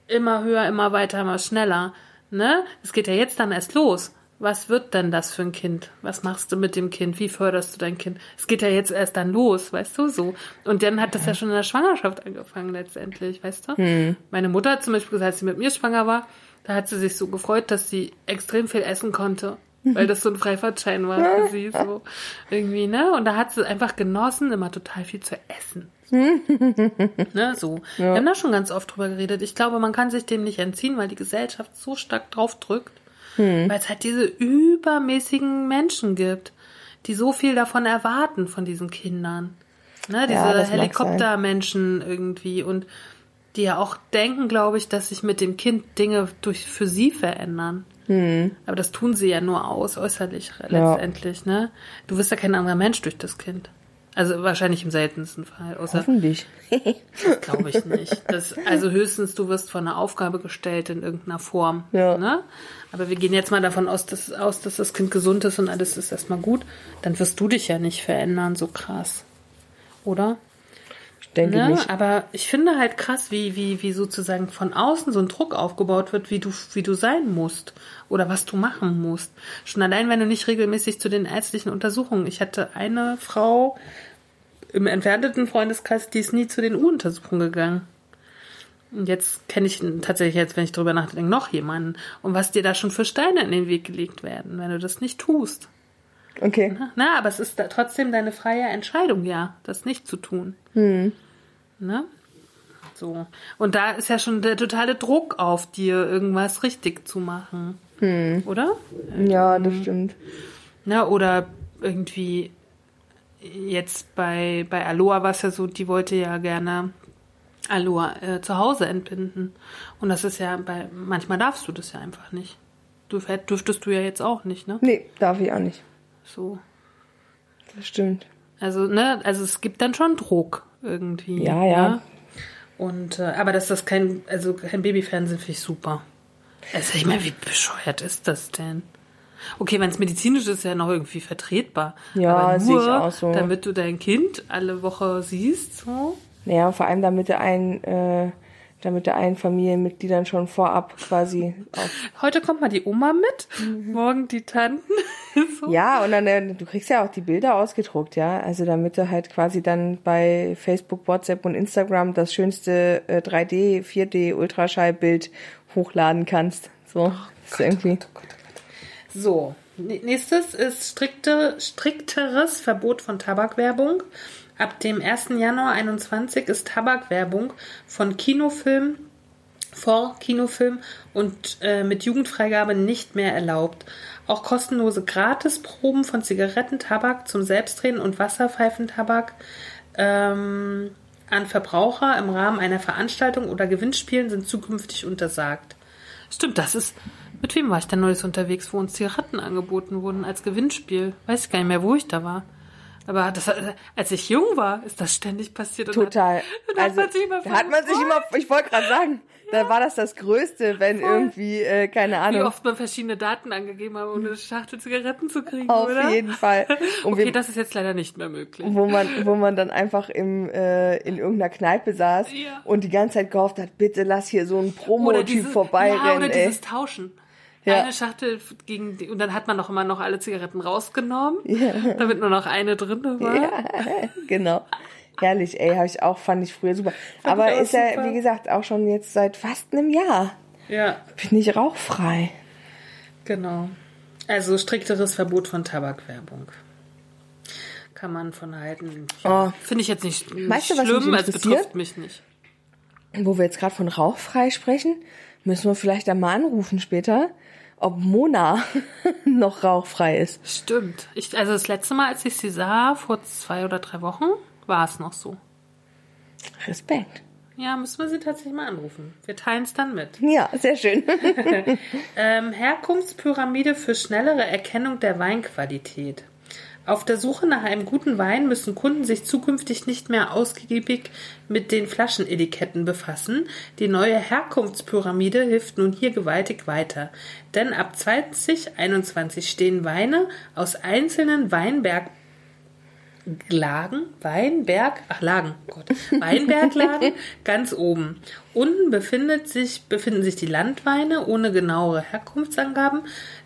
immer höher, immer weiter, immer schneller. Ne? Es geht ja jetzt dann erst los. Was wird denn das für ein Kind? Was machst du mit dem Kind? Wie förderst du dein Kind? Es geht ja jetzt erst dann los, weißt du so. Und dann hat das ja schon in der Schwangerschaft angefangen letztendlich, weißt du? Meine Mutter hat zum Beispiel gesagt, als sie mit mir schwanger war, da hat sie sich so gefreut, dass sie extrem viel essen konnte. Weil das so ein Freifahrtschein war für sie, so irgendwie, ne? Und da hat sie einfach genossen, immer total viel zu essen. ne, so. Wir haben da schon ganz oft drüber geredet. Ich glaube, man kann sich dem nicht entziehen, weil die Gesellschaft so stark drauf drückt. Weil es halt diese übermäßigen Menschen gibt, die so viel davon erwarten von diesen Kindern. Ne, diese Ja, Helikoptermenschen irgendwie und die ja auch denken, glaube ich, dass sich mit dem Kind Dinge durch für sie verändern. Aber das tun sie ja nur aus, äußerlich Ja. letztendlich, ne? Du wirst ja kein anderer Mensch durch das Kind. Also wahrscheinlich im seltensten Fall, außer Hoffentlich. glaube ich nicht. Das, also höchstens du wirst vor eine Aufgabe gestellt in irgendeiner Form. Ja. Ne? Aber wir gehen jetzt mal davon aus dass, aus, dass das Kind gesund ist und alles ist erstmal gut. Dann wirst du dich ja nicht verändern, so krass. Oder? Ich denke Ne? nicht. Aber ich finde halt krass, wie, wie, wie sozusagen von außen so ein Druck aufgebaut wird, wie du, wie du sein musst oder was du machen musst. Schon allein, wenn du nicht regelmäßig zu den ärztlichen Untersuchungen. Ich hatte eine Frau im entfernten Freundeskreis, die ist nie zu den U-Untersuchungen gegangen. Und jetzt kenne ich tatsächlich jetzt, wenn ich drüber nachdenke, noch jemanden. Und was dir da schon für Steine in den Weg gelegt werden, wenn du das nicht tust. Okay. Na, aber es ist da trotzdem deine freie Entscheidung, ja, das nicht zu tun. Ne? So. Und da ist ja schon der totale Druck auf dir, irgendwas richtig zu machen. Oder? Ja, das stimmt. Na, oder irgendwie jetzt bei, bei Aloha war es ja so, die wollte ja gerne Aloha äh, zu Hause entbinden. Und das ist ja bei, manchmal darfst du das ja einfach nicht. Du, dürftest du ja jetzt auch nicht, ne? Nee, darf ich auch nicht. So. Das stimmt. Also, ne, also es gibt dann schon Druck irgendwie. Ja, ja. ne? Und, äh, aber dass das kein, also kein Babyfernsehen finde ich super. Also ich meine, wie bescheuert ist das denn? Okay, wenn es medizinisch ist, ist ja noch irgendwie vertretbar. Ja, aber sehe nur, ich auch so. damit du dein Kind alle Woche siehst, so. Naja, vor allem damit der ein, äh, damit der ein Familienmitgliedern schon vorab quasi. Heute kommt mal die Oma mit, Mhm. morgen die Tanten. so. Ja, und dann, äh, du kriegst ja auch die Bilder ausgedruckt, ja. Also damit du halt quasi dann bei Facebook, WhatsApp und Instagram das schönste äh, 3D, 4D Ultraschallbild hochladen kannst. So. das ist irgendwie. So, nächstes ist strikte, strikteres Verbot von Tabakwerbung. Ab dem 1. Januar 21 ist Tabakwerbung von Kinofilm vor Kinofilm und äh, mit Jugendfreigabe nicht mehr erlaubt. Auch kostenlose Gratisproben von Zigaretten, Tabak zum Selbstdrehen und Wasserpfeifentabak ähm, an Verbraucher im Rahmen einer Veranstaltung oder Gewinnspielen sind zukünftig untersagt. Stimmt, das ist. Mit wem war ich denn neues unterwegs, wo uns Zigaretten angeboten wurden als Gewinnspiel? Weiß ich gar nicht mehr, wo ich da war. Aber das, als ich jung war, ist das ständig passiert. Total. Da, also, hat man sich immer da hat man sich immer, ich wollte gerade sagen, da war das das Größte, wenn irgendwie, äh, keine wie Ahnung, oft man verschiedene Daten angegeben hat, um eine Schachtel Zigaretten zu kriegen, auf oder? jeden Fall. Und Okay, wir, das ist jetzt leider nicht mehr möglich. wo man, wo man dann einfach im, äh, in irgendeiner Kneipe saß Ja. und die ganze Zeit gehofft hat, bitte lass hier so ein Promotyp vorbeirennen, ja, oder ey. dieses Tauschen. Ja. Eine Schachtel gegen die, und dann hat man noch immer noch alle Zigaretten rausgenommen, damit nur noch eine drin war. Ja, genau. Herrlich, ey, habe ich auch, fand ich früher super. Aber ich auch ist ja, super. wie gesagt, auch schon jetzt seit fast einem Jahr. ja. Bin ich rauchfrei. Genau. Also strikteres Verbot von Tabakwerbung. Kann man von halten. Oh. Finde ich jetzt nicht, Weißt du, was schlimm, es betrifft mich nicht. Wo wir jetzt gerade von rauchfrei sprechen, müssen wir vielleicht einmal anrufen später, ob Mona noch rauchfrei ist. Stimmt. Ich, also das letzte Mal, als ich sie sah, vor zwei oder drei Wochen, war es noch so. Respekt. Ja, müssen wir sie tatsächlich mal anrufen. Wir teilen es dann mit. Ja, sehr schön. Ähm, Herkunftspyramide für schnellere Erkennung der Weinqualität. Auf der Suche nach einem guten Wein müssen Kunden sich zukünftig nicht mehr ausgiebig mit den Flaschenetiketten befassen. Die neue Herkunftspyramide hilft nun hier gewaltig weiter. Denn ab 2021 stehen Weine aus einzelnen Weinberg Lagen, Weinberg, ach Lagen, Gott, Weinberglagen ganz oben. Unten befindet sich, befinden sich die Landweine ohne genauere Herkunftsangaben.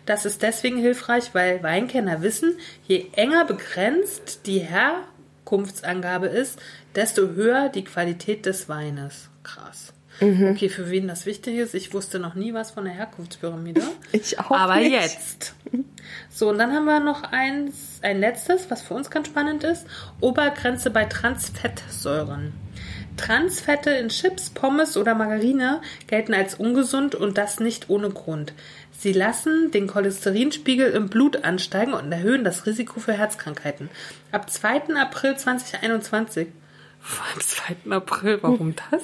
Das ist deswegen hilfreich, weil Weinkenner wissen, je enger begrenzt die Herkunftsangabe ist, desto höher die Qualität des Weines. Krass. Okay, für wen das wichtig ist, ich wusste noch nie was von der Herkunftspyramide. Ich auch Aber nicht. jetzt. So, und dann haben wir noch eins, ein letztes, was für uns ganz spannend ist. Obergrenze bei Transfettsäuren. Transfette in Chips, Pommes oder Margarine gelten als ungesund und das nicht ohne Grund. Sie lassen den Cholesterinspiegel im Blut ansteigen und erhöhen das Risiko für Herzkrankheiten. Ab 2. April 2021 am 2. April, warum das?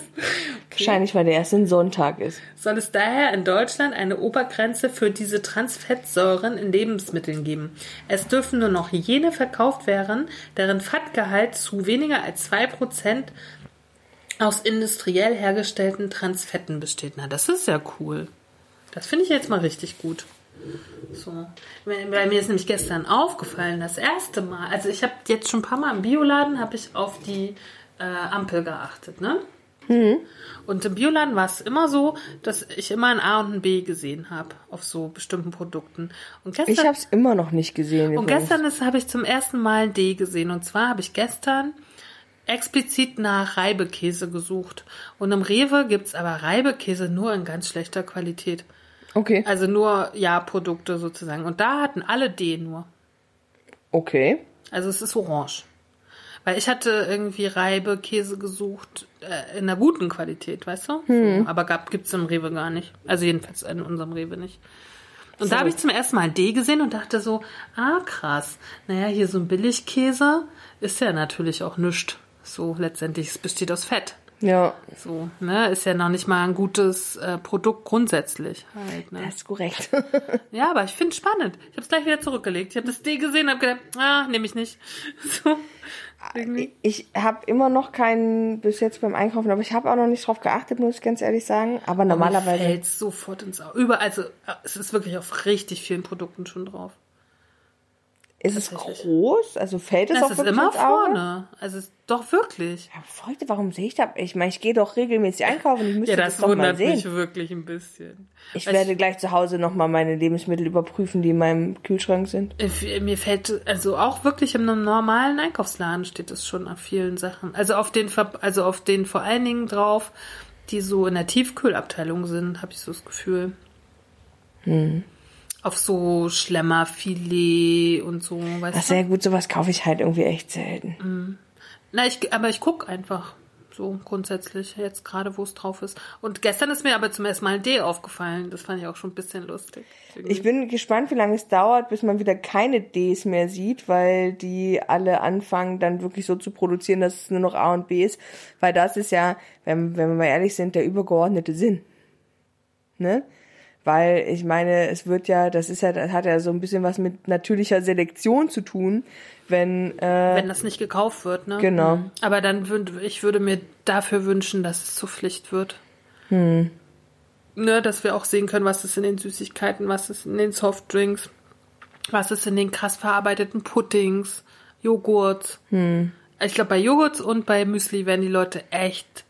Wahrscheinlich, weil der erst ein Sonntag ist. soll es daher in Deutschland eine Obergrenze für diese Transfettsäuren in Lebensmitteln geben. Es dürfen nur noch jene verkauft werden, deren Fettgehalt zu weniger als 2% aus industriell hergestellten Transfetten besteht. Na, das ist ja cool. Das finde ich jetzt mal richtig gut. So. Weil mir ist nämlich gestern aufgefallen, das erste Mal, also ich habe jetzt schon ein paar Mal im Bioladen, habe ich auf die äh, Ampel geachtet, ne? Und im Bioladen war es immer so, dass ich immer ein A und ein B gesehen habe auf so bestimmten Produkten. Und gestern, Ich habe es immer noch nicht gesehen. und übrigens. gestern habe ich zum ersten Mal ein D gesehen. Und zwar habe ich gestern explizit nach Reibekäse gesucht. Und im Rewe gibt's aber Reibekäse nur in ganz schlechter Qualität. Okay. Also nur Ja-Produkte sozusagen. Und da hatten alle D nur. Okay. Also es ist orange. Weil ich hatte irgendwie Reibekäse gesucht äh, in einer guten Qualität, weißt du? So, aber gab, gibt's im Rewe gar nicht. Also jedenfalls in unserem Rewe nicht. Und da habe ich zum ersten Mal D gesehen und dachte so, ah krass. Naja, hier so ein Billigkäse ist ja natürlich auch nichts. So letztendlich, es besteht aus Fett. Ja, So, ne, ist ja noch nicht mal ein gutes äh, Produkt grundsätzlich halt, ne? das ist korrekt. Ja, aber ich finde es spannend. Ich habe es gleich wieder zurückgelegt. Ich habe das D gesehen und habe gedacht, ah, nehme ich nicht. So. Irgendwie. Ich habe immer noch keinen bis jetzt beim Einkaufen, aber ich habe auch noch nicht drauf geachtet, muss ich ganz ehrlich sagen. Aber normalerweise. fällt sofort ins Auge. Überall, also äh, es ist wirklich auf richtig vielen Produkten schon drauf. Ist es groß? Also fällt es Das auch ist wirklich immer ins Auge? vorne. Also es ist doch wirklich. Ja, Freunde, warum sehe ich das? Ich meine, ich gehe doch regelmäßig einkaufen. Ich müsste Ja, das, das doch mal wundert sehen. mich wirklich ein bisschen. Ich Weil werde gleich zu Hause nochmal meine Lebensmittel überprüfen, die in meinem Kühlschrank sind. ich, mir fällt, also auch wirklich im normalen Einkaufsladen steht es schon auf vielen Sachen. Also auf den, also auf den vor allen Dingen drauf, die so in der Tiefkühlabteilung sind, habe ich so das Gefühl. Hm. Auf so Schlemmerfilet und so, weißt Das ist du? sehr gut, sowas kaufe ich halt irgendwie echt selten. Na, ich, aber ich guck einfach so grundsätzlich jetzt gerade, wo es drauf ist. Und gestern ist mir aber zum ersten Mal ein D aufgefallen. Das fand ich auch schon ein bisschen lustig. Ich bin gespannt, wie lange es dauert, bis man wieder keine Ds mehr sieht, weil die alle anfangen, dann wirklich so zu produzieren, dass es nur noch A und B ist. Weil das ist ja, wenn, wenn wir mal ehrlich sind, der übergeordnete Sinn. Ne? Weil ich meine, es wird ja, das ist ja, das hat ja so ein bisschen was mit natürlicher Selektion zu tun, wenn, äh, Wenn das nicht gekauft wird, ne? Genau. Mhm. Aber dann würde ich würde mir dafür wünschen, dass es zur Pflicht wird. Hm. Ne, dass wir auch sehen können, was ist in den Süßigkeiten, was ist in den Softdrinks, was ist in den krass verarbeiteten Puddings, Joghurt. Ich glaube, bei Joghurt und bei Müsli werden die Leute echt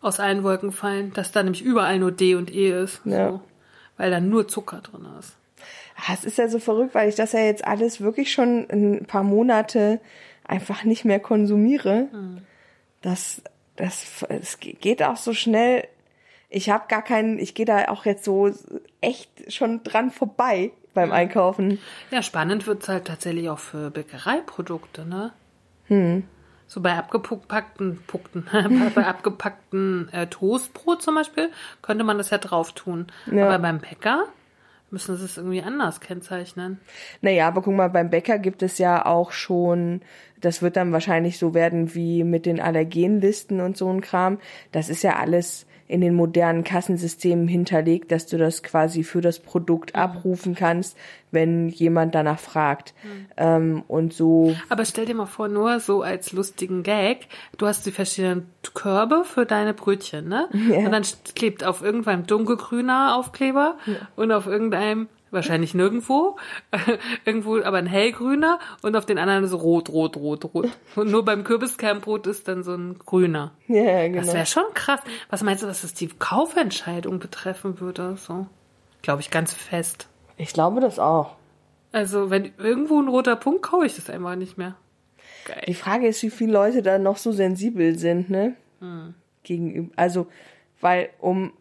aus allen Wolken fallen, dass da nämlich überall nur D und E ist. Ja. So, weil da nur Zucker drin ist. Ah, Es ist ja so verrückt, weil ich das ja jetzt alles wirklich schon ein paar Monate einfach nicht mehr konsumiere. Das, das, es geht auch so schnell. Ich habe gar keinen, ich gehe da auch jetzt so echt schon dran vorbei beim Einkaufen. Ja, spannend wird's halt tatsächlich auch für Bäckereiprodukte, ne? Hm. So bei abgepackten, Puckten, bei abgepackten äh, Toastbrot zum Beispiel könnte man das ja drauf tun. Ja. Aber beim Bäcker müssen sie es irgendwie anders kennzeichnen. Naja, aber guck mal, beim Bäcker gibt es ja auch schon, das wird dann wahrscheinlich so werden wie mit den Allergenlisten und so ein Kram. Das ist ja alles in den modernen Kassensystemen hinterlegt, dass du das quasi für das Produkt abrufen kannst, wenn jemand danach fragt. Ähm, und so, Aber stell dir mal vor, nur so als lustigen Gag, du hast die verschiedenen Körbe für deine Brötchen, ne? Und dann klebt auf irgendeinem dunkelgrüner Aufkleber und auf irgendeinem wahrscheinlich nirgendwo, irgendwo aber ein hellgrüner und auf den anderen so rot, rot, rot, rot. Und nur beim Kürbiskernbrot ist dann so ein grüner. ja, genau. Das wäre schon krass. Was meinst du, dass das die Kaufentscheidung betreffen würde? So, glaube ich ganz fest. Ich glaube das auch. Also wenn irgendwo ein roter Punkt, kaufe ich das einfach nicht mehr. Geil. Die Frage ist, wie viele Leute da noch so sensibel sind, ne? Gegenüber, also, weil um,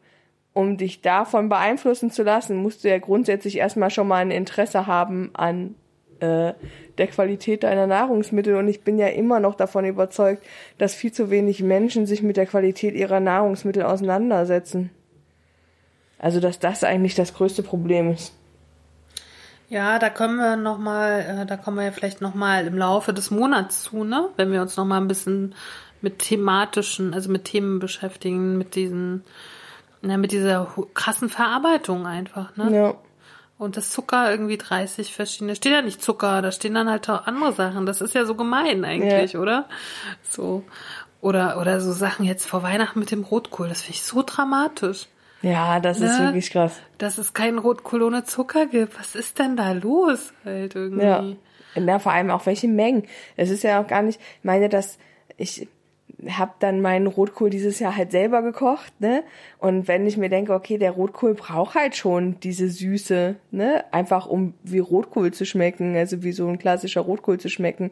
um dich davon beeinflussen zu lassen, musst du ja grundsätzlich erstmal schon mal ein Interesse haben an äh, der Qualität deiner Nahrungsmittel. Und ich bin ja immer noch davon überzeugt, dass viel zu wenig Menschen sich mit der Qualität ihrer Nahrungsmittel auseinandersetzen. Also, dass das eigentlich das größte Problem ist. Ja, da kommen wir noch mal, äh, da kommen wir ja vielleicht noch mal im Laufe des Monats zu, ne? Wenn wir uns noch mal ein bisschen mit thematischen, also mit Themen beschäftigen, mit diesen, na, mit dieser krassen Verarbeitung einfach, ne? Ja. Und das Zucker irgendwie 30 verschiedene, steht ja nicht Zucker, da stehen dann halt auch andere Sachen. Das ist ja so gemein eigentlich, Ja. oder? So. Oder, oder so Sachen jetzt vor Weihnachten mit dem Rotkohl, das finde ich so dramatisch. Ja, das ist Ne? wirklich krass. Dass es keinen Rotkohl ohne Zucker gibt. Was ist denn da los? Halt irgendwie. Ja. Na, vor allem auch welche Mengen. Es ist ja auch gar nicht, ich meine, dass ich habe dann meinen Rotkohl dieses Jahr halt selber gekocht, ne? Und wenn ich mir denke, okay, der Rotkohl braucht halt schon diese Süße, ne? Einfach um wie Rotkohl zu schmecken, also wie so ein klassischer Rotkohl zu schmecken.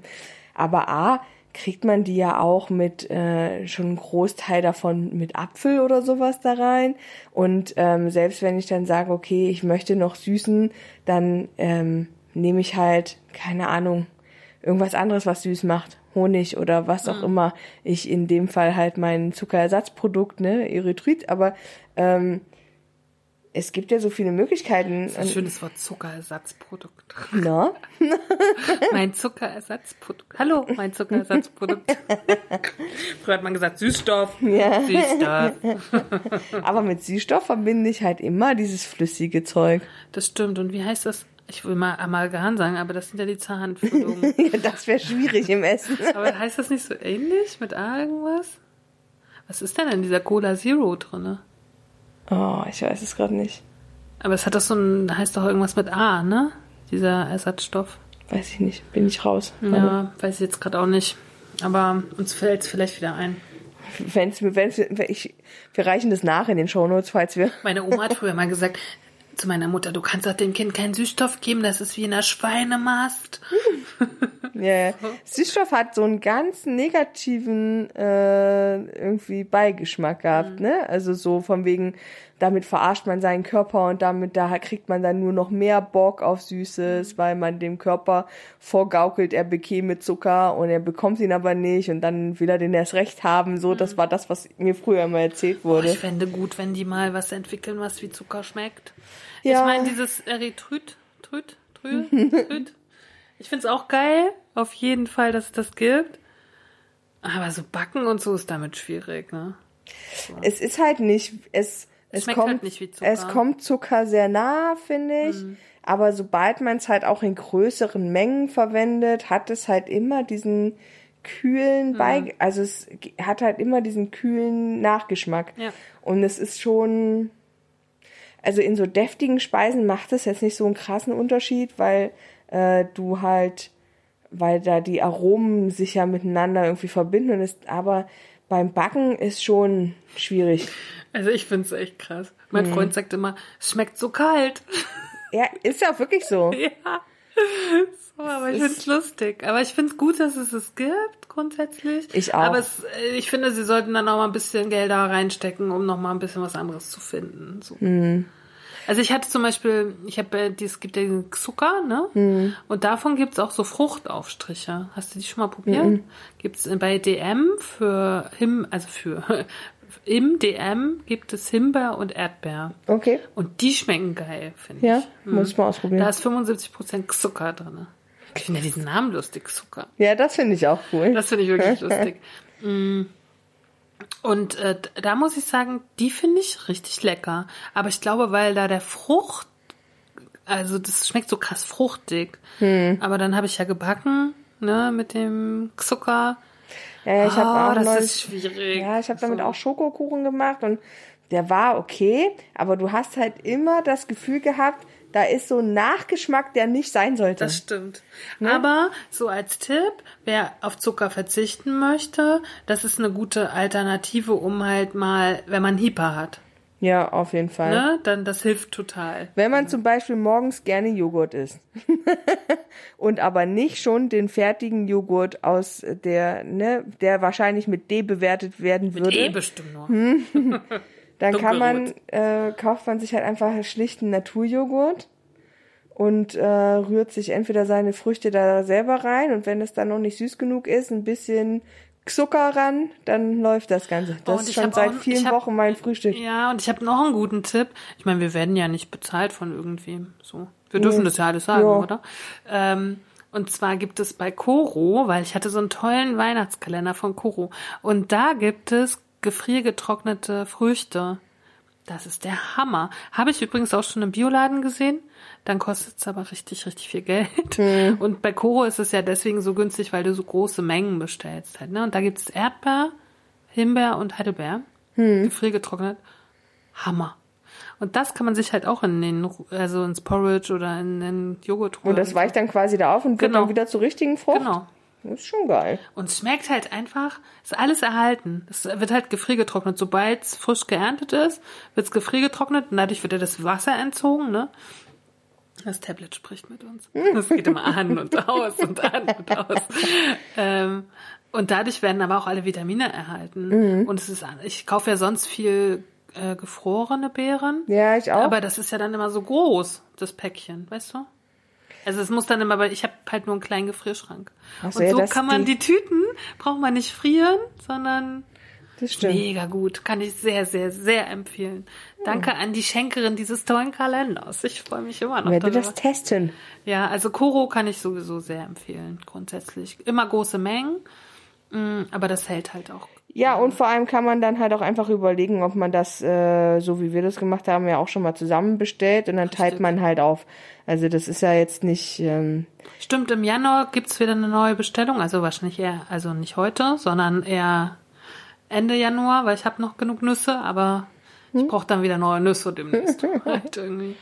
Aber A, kriegt man die ja auch mit äh, schon einen Großteil davon mit Apfel oder sowas da rein. Und ähm, selbst wenn ich dann sage, okay, ich möchte noch süßen, dann ähm, nehme ich halt, keine Ahnung, irgendwas anderes, was süß macht. Honig oder was auch immer. Ich in dem Fall halt mein Zuckerersatzprodukt, ne, Erythrit, aber ähm, es gibt ja so viele Möglichkeiten. Ein schönes Wort Zuckerersatzprodukt. Na? mein Zuckerersatzprodukt. Hallo, mein Zuckerersatzprodukt. Früher hat man gesagt Süßstoff. Ja. Süßstoff. Aber mit Süßstoff verbinde ich halt immer dieses flüssige Zeug. Das stimmt. Und wie heißt das? Ich will mal Amalgam sagen, aber das sind ja die Zahnfüllungen. Ja, das wäre schwierig im Essen. aber heißt das nicht so ähnlich mit A irgendwas? Was ist denn in dieser Cola Zero drinne? Oh, ich weiß es gerade nicht. Aber es hat doch so ein, heißt doch irgendwas mit A, ne? Dieser Ersatzstoff. Weiß ich nicht. Bin ich raus. Ja, weiß ich jetzt gerade auch nicht. Aber uns fällt es vielleicht wieder ein. Wenn's, wenn's, wenn ich, wir reichen das nach in den Shownotes, falls wir. Meine Oma hat früher mal gesagt zu meiner Mutter, du kannst doch dem Kind keinen Süßstoff geben, das ist wie in einer Schweinemast. Ja, Süßstoff hat so einen ganz negativen äh, irgendwie Beigeschmack gehabt, ne? Also so von wegen, damit verarscht man seinen Körper und damit da kriegt man dann nur noch mehr Bock auf Süßes, weil man dem Körper vorgaukelt, er bekäme Zucker und er bekommt ihn aber nicht und dann will er den erst recht haben. So, das war das, was mir früher immer erzählt wurde. Ich fände gut, wenn die mal was entwickeln, was wie Zucker schmeckt. Ja. Ich meine, dieses Erythrit, Trüt, Trüt, Trüt. Ich finde es auch geil, auf jeden Fall, dass es das gibt. Aber so backen und so ist damit schwierig, ne? Es ist halt nicht, es, Es Schmeckt kommt, halt nicht wie Zucker. es kommt Zucker sehr nah, finde ich. Aber sobald man es halt auch in größeren Mengen verwendet, hat es halt immer diesen kühlen Beig, also es hat halt immer diesen kühlen Nachgeschmack. Ja. Und es ist schon, also in so deftigen Speisen macht es jetzt nicht so einen krassen Unterschied, weil äh, du halt, weil da die Aromen sich ja miteinander irgendwie verbinden und ist, aber beim Backen ist schon schwierig. Also ich finde es echt krass. Mein Mhm. Freund sagt immer, es schmeckt so kalt. Ja, ist ja auch wirklich so. ja. So, aber ich finde es lustig. Aber ich finde es gut, dass es es gibt, grundsätzlich. Ich auch. Aber es, äh, ich finde, sie sollten dann auch mal ein bisschen Geld da reinstecken, um noch mal ein bisschen was anderes zu finden. So. Mhm. Also ich hatte zum Beispiel, ich habe, äh, es gibt ja den Zucker, ne? Mhm. Und davon gibt's auch so Fruchtaufstriche. Hast du die schon mal probiert? Mhm. Gibt's bei DM für Him, also für im DM gibt es Himbeer und Erdbeer. Okay. Und die schmecken geil, finde Ja, ich. muss ich mal ausprobieren. Da ist 75% Zucker drin. Ich finde ja diesen Namen lustig, Zucker. Ja, das finde ich auch cool. Das finde ich wirklich lustig. Mm. Und äh, da muss ich sagen, die finde ich richtig lecker. Aber ich glaube, weil da der Frucht, also das schmeckt so krass fruchtig. Hm. Aber dann habe ich ja gebacken, ne, mit dem Zucker. Ja, ich habe Oh, auch das neulich- ist schwierig. Ja, ich habe damit So. auch Schokokuchen gemacht und der war okay, aber du hast halt immer das Gefühl gehabt, da ist so ein Nachgeschmack, der nicht sein sollte. Das stimmt. Aber so als Tipp, wer auf Zucker verzichten möchte, das ist eine gute Alternative, um halt mal, wenn man Hyper hat, ja, auf jeden Fall. ne, dann das hilft total. Wenn man zum Beispiel morgens gerne Joghurt isst und aber nicht schon den fertigen Joghurt aus der, ne, der wahrscheinlich mit D bewertet werden würde, Eh bestimmt nur. dann kann man, äh, kauft man sich halt einfach schlichten Naturjoghurt und äh, rührt sich entweder seine Früchte da selber rein und wenn es dann noch nicht süß genug ist, ein bisschen Zucker ran, dann läuft das Ganze. Das und ist schon seit auch- vielen hab- Wochen mein Frühstück. Ja, und ich habe noch einen guten Tipp. Ich meine, wir werden ja nicht bezahlt von irgendwem. So, wir dürfen das ja alles sagen, Ja. oder? Ähm, und zwar gibt es bei Coro, weil ich hatte so einen tollen Weihnachtskalender von Coro. Und da gibt es gefriergetrocknete Früchte. Das ist der Hammer. Habe ich übrigens auch schon im Bioladen gesehen. Dann kostet es aber richtig, richtig viel Geld. Und bei Coro ist es ja deswegen so günstig, weil du so große Mengen bestellst halt. Ne? Und da gibt es Erdbeer, Himbeer und Heidelbeer. Gefriergetrocknet. Hammer. Und das kann man sich halt auch in den, also ins Porridge oder in den Joghurt Und das weicht dann quasi da auf und wird Genau. dann wieder zur richtigen Frucht. Genau. Das ist schon geil. Und es schmeckt halt einfach, ist alles erhalten. Es wird halt gefriergetrocknet. Sobald es frisch geerntet ist, wird es gefriergetrocknet und dadurch wird ja das Wasser entzogen, ne? Das Tablet spricht mit uns. Das geht immer an und aus und an und aus. Ähm, und dadurch werden aber auch alle Vitamine erhalten. Und es ist, ich kaufe ja sonst viel äh, gefrorene Beeren. Ja, ich auch. Aber das ist ja dann immer so groß, das Päckchen, weißt du? Also es muss dann immer, weil ich habe halt nur einen kleinen Gefrierschrank. Ach so, und ja, so das- kann man die- die Tüten, braucht man nicht frieren, sondern. Mega gut. Kann ich sehr, sehr, sehr empfehlen. Danke an die Schenkerin dieses tollen Kalenders. Ich freue mich immer noch Werde darüber. das testen. Ja, also Koro kann ich sowieso sehr empfehlen, grundsätzlich. Immer große Mengen, mm, aber das hält halt auch. Ja, und vor allem kann man dann halt auch einfach überlegen, ob man das, äh, so wie wir das gemacht haben, ja auch schon mal zusammen bestellt und dann teilt Richtig. man halt auf. Also das ist ja jetzt nicht, ähm, Stimmt, im Januar gibt's wieder eine neue Bestellung. Also wahrscheinlich eher, also nicht heute, sondern eher Ende Januar, weil ich habe noch genug Nüsse, aber Hm? ich brauche dann wieder neue Nüsse demnächst. halt irgendwie.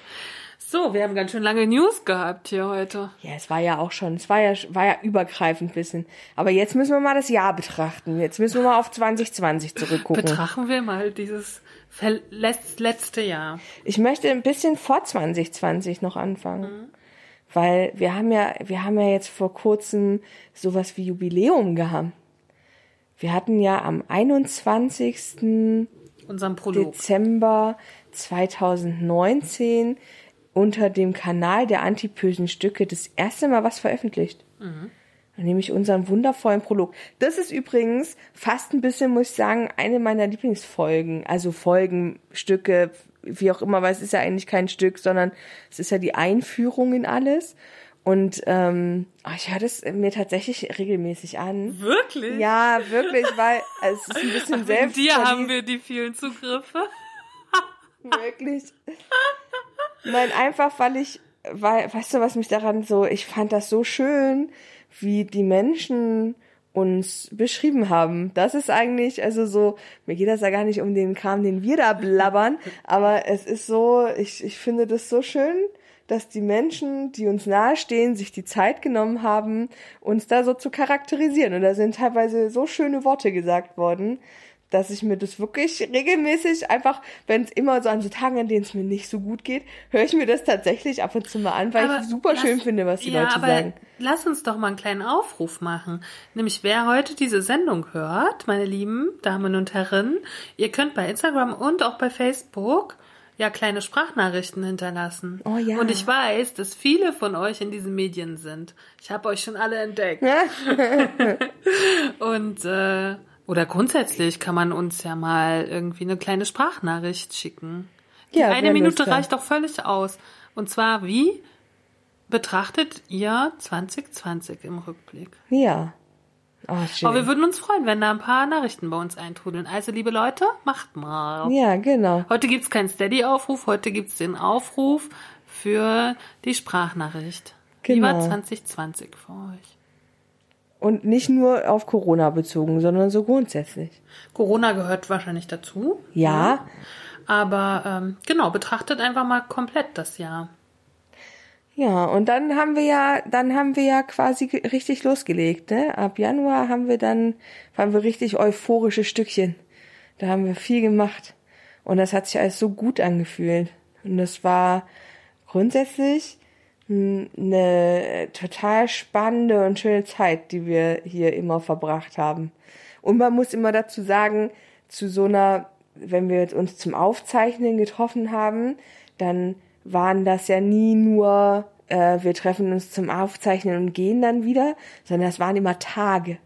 So, wir haben ganz schön lange News gehabt hier heute. ja, es war ja auch schon, es war ja, war ja übergreifend ein bisschen. Aber jetzt müssen wir mal das Jahr betrachten. Jetzt müssen wir mal auf 2020 zurückgucken. Betrachten wir mal dieses letzte Jahr. Ich möchte ein bisschen vor 2020 noch anfangen. Weil wir haben ja, wir haben ja jetzt vor kurzem sowas wie Jubiläum gehabt. Wir hatten ja am 21. Unserem Prolog. Dezember 2019 unter dem Kanal der antipösen Stücke das erste Mal was veröffentlicht. Nämlich unseren wundervollen Prolog. Das ist übrigens fast ein bisschen, muss ich sagen, eine meiner Lieblingsfolgen. Also Folgen, Stücke, wie auch immer, weil es ist ja eigentlich kein Stück, sondern es ist ja die Einführung in alles. Und ähm, oh, ich höre das mir tatsächlich regelmäßig an. Wirklich? Ja, wirklich, weil es ist ein bisschen selbst. dir haben wir die vielen Zugriffe. Wirklich. Nein, einfach weil ich, weil, weißt du, was mich daran so, ich fand das so schön, wie die Menschen uns beschrieben haben. Das ist eigentlich, also so, mir geht das ja gar nicht um den Kram, den wir da blabbern, aber es ist so, ich, ich finde das so schön, dass die Menschen, die uns nahestehen, sich die Zeit genommen haben, uns da so zu charakterisieren. Und da sind teilweise so schöne Worte gesagt worden, dass ich mir das wirklich regelmäßig einfach, wenn es immer so an so Tagen, an denen es mir nicht so gut geht, höre ich mir das tatsächlich ab und zu mal an, weil Aber ich super lass- schön finde, was die ja, Leute aber sagen. Lass uns doch mal einen kleinen Aufruf machen. Nämlich, wer heute diese Sendung hört, meine lieben Damen und Herren, ihr könnt bei Instagram und auch bei Facebook ja kleine Sprachnachrichten hinterlassen. Oh ja. Und ich weiß, dass viele von euch in diesen Medien sind. Ich habe euch schon alle entdeckt. Und äh, oder grundsätzlich kann man uns ja mal irgendwie eine kleine Sprachnachricht schicken. Die Ja, eine Minute reicht doch völlig aus. Und zwar wie betrachtet ihr 2020 im Rückblick? Ja. Oh. Aber wir würden uns freuen, wenn da ein paar Nachrichten bei uns eintrudeln. Also, liebe Leute, macht mal. ja, genau. Heute gibt's keinen Steady-Aufruf, heute gibt's den Aufruf für die Sprachnachricht. Wie war Genau. 2020 für euch? Und nicht nur auf Corona bezogen, sondern so grundsätzlich. Corona gehört wahrscheinlich dazu. Ja, Aber ähm, genau, betrachtet einfach mal komplett das Jahr. Ja, und dann haben wir ja, dann haben wir ja quasi richtig losgelegt, ne? Ab Januar haben wir dann, waren wir richtig euphorische Stückchen. Da haben wir viel gemacht. Und das hat sich alles so gut angefühlt. Und das war grundsätzlich eine total spannende und schöne Zeit, die wir hier immer verbracht haben. Und man muss immer dazu sagen, zu so einer, wenn wir uns zum Aufzeichnen getroffen haben, dann waren das ja nie nur, äh, wir treffen uns zum Aufzeichnen und gehen dann wieder, sondern das waren immer Tage.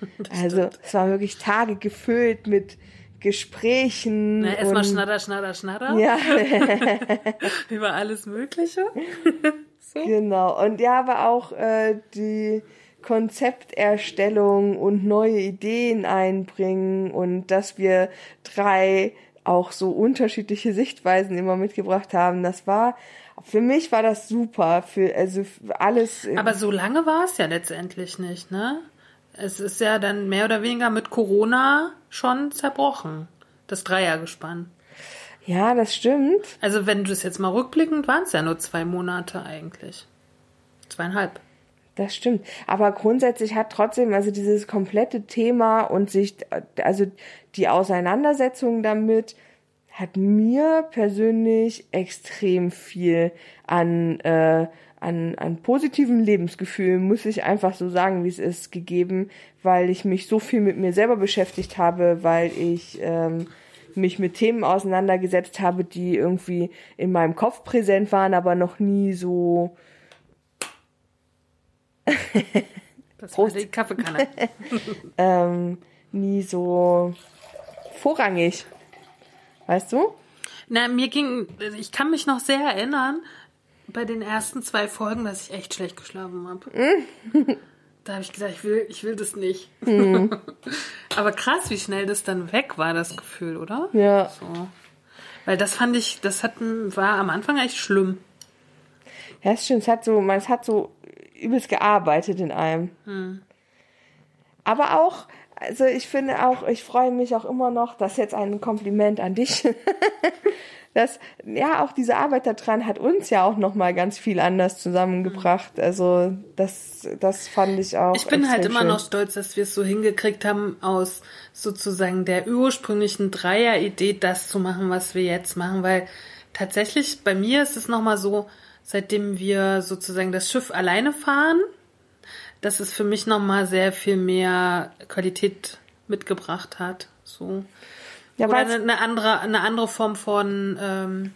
Also es waren wirklich Tage gefüllt mit Gesprächen. Na, erstmal Schnatter, Schnatter, Schnatter Ja, über alles Mögliche. genau. Und ja, aber auch äh, die Konzepterstellung und neue Ideen einbringen und dass wir drei auch so unterschiedliche Sichtweisen immer mitgebracht haben. Das war, für mich war das super. Für, also für alles. Aber so lange war es ja letztendlich nicht, ne? Es ist ja dann mehr oder weniger mit Corona schon zerbrochen. Das Dreiergespann. ja, das stimmt. Also wenn du es jetzt mal rückblickend, waren es ja nur zwei Monate eigentlich. Zweieinhalb. Das stimmt. Aber grundsätzlich hat trotzdem, also dieses komplette Thema und sich, also die Auseinandersetzung damit hat mir persönlich extrem viel an, äh, an, an positivem Lebensgefühl, muss ich einfach so sagen, wie es ist, gegeben, weil ich mich so viel mit mir selber beschäftigt habe, weil ich ähm, mich mit Themen auseinandergesetzt habe, die irgendwie in meinem Kopf präsent waren, aber noch nie so Das Prost. war die Kaffeekanne. ähm, nie so vorrangig. Weißt du? Na, mir ging, ich kann mich noch sehr erinnern, bei den ersten zwei Folgen, dass ich echt schlecht geschlafen habe. Da habe ich gesagt, ich will, ich will das nicht. Aber krass, wie schnell das dann weg war, das Gefühl, oder? Ja. So. Weil das fand ich, das hat, war am Anfang echt schlimm. Ja, ist schön. Es hat so, man, es hat so übelst gearbeitet in einem. Aber auch, also ich finde auch, ich freue mich auch immer noch, das ist jetzt ein Kompliment an dich. dass, ja, auch diese Arbeit daran hat uns ja auch noch mal ganz viel anders zusammengebracht. Also, das, das fand ich auch. Ich bin halt immer schön. noch stolz, dass wir es so hingekriegt haben, aus sozusagen der ursprünglichen Dreier-Idee das zu machen, was wir jetzt machen, weil tatsächlich bei mir ist es nochmal so, seitdem wir sozusagen das Schiff alleine fahren, dass es für mich nochmal sehr viel mehr Qualität mitgebracht hat. So. Ja, Oder eine andere, eine andere Form von ähm,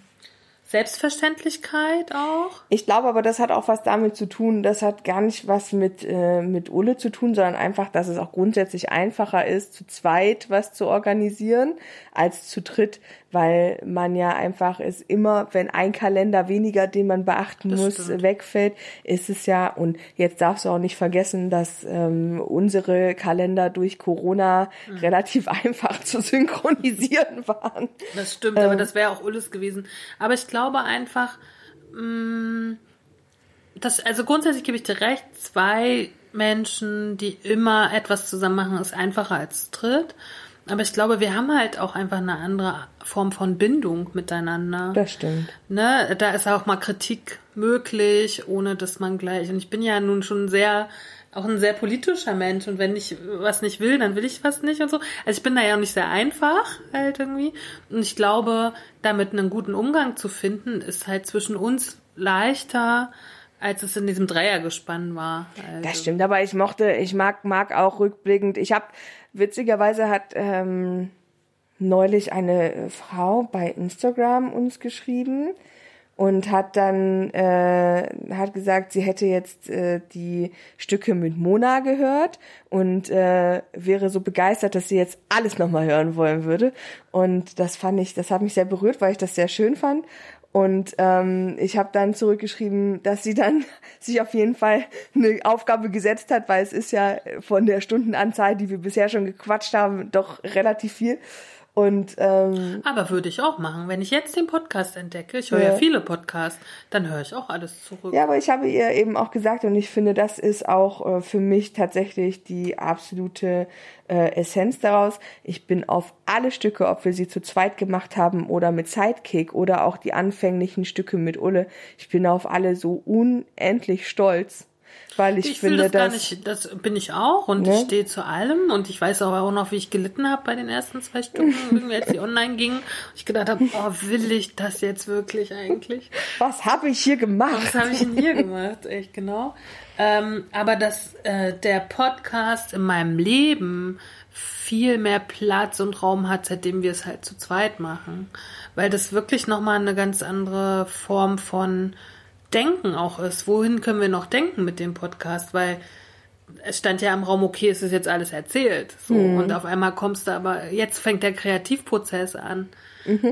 Selbstverständlichkeit auch. Ich glaube aber, das hat auch was damit zu tun, das hat gar nicht was mit, äh, mit Ulle zu tun, sondern einfach, dass es auch grundsätzlich einfacher ist, zu zweit was zu organisieren, als zu dritt, weil man ja einfach ist immer, wenn ein Kalender weniger, den man beachten Das muss, stimmt. wegfällt, ist es ja, und jetzt darfst du auch nicht vergessen, dass ähm, unsere Kalender durch Corona Mhm. relativ einfach zu synchronisieren waren. Das stimmt, aber das wäre auch Ulles gewesen. Aber ich glaube einfach, mh, das, also grundsätzlich gebe ich dir recht, zwei Menschen, die immer etwas zusammen machen, ist einfacher als dritt. Aber ich glaube, wir haben halt auch einfach eine andere Form von Bindung miteinander. Das stimmt. ne, da ist auch mal Kritik möglich, ohne dass man gleich. Und ich bin ja nun schon sehr, auch ein sehr politischer Mensch. Und wenn ich was nicht will, dann will ich was nicht und so. Also ich bin da ja auch nicht sehr einfach halt irgendwie. Und ich glaube, damit einen guten Umgang zu finden, ist halt zwischen uns leichter, als es in diesem Dreiergespann war. Also, Das stimmt, aber ich mochte, ich mag, mag auch rückblickend. Ich habe, witzigerweise hat ähm, neulich eine äh, Frau bei Instagram uns geschrieben und hat dann äh, hat gesagt, sie hätte jetzt äh, die Stücke mit Mona gehört und äh, wäre so begeistert, dass sie jetzt alles nochmal hören wollen würde. Und das fand ich, das hat mich sehr berührt, weil ich das sehr schön fand. Und ähm, ich habe dann zurückgeschrieben, dass sie dann sich auf jeden Fall eine Aufgabe gesetzt hat, weil es ist ja von der Stundenanzahl, die wir bisher schon gequatscht haben, doch relativ viel. Und ähm, Aber würde ich auch machen. Wenn ich jetzt den Podcast entdecke, ich höre ja, Ja. viele Podcasts, dann höre ich auch alles zurück. ja, aber ich habe ihr eben auch gesagt und ich finde, das ist auch äh, für mich tatsächlich die absolute äh, Essenz daraus. Ich bin auf alle Stücke, ob wir sie zu zweit gemacht haben oder mit Sidekick oder auch die anfänglichen Stücke mit Ulle, ich bin auf alle so unendlich stolz, weil ich, Ich, finde, das gar dass nicht, das bin ich auch und Ne? ich stehe zu allem und ich weiß aber auch noch, wie ich gelitten habe bei den ersten zwei Stunden, als die online gingen. Ich gedacht habe, oh, will ich das jetzt wirklich eigentlich? was habe ich hier gemacht? Was habe ich denn hier gemacht? Echt genau. Ähm, aber dass äh, der Podcast in meinem Leben viel mehr Platz und Raum hat, seitdem wir es halt zu zweit machen. Weil das wirklich nochmal eine ganz andere Form von Denken auch ist. Wohin können wir noch denken mit dem Podcast? Weil es stand ja im Raum, okay, es ist jetzt alles erzählt. So, und auf einmal kommst du aber, jetzt fängt der Kreativprozess an.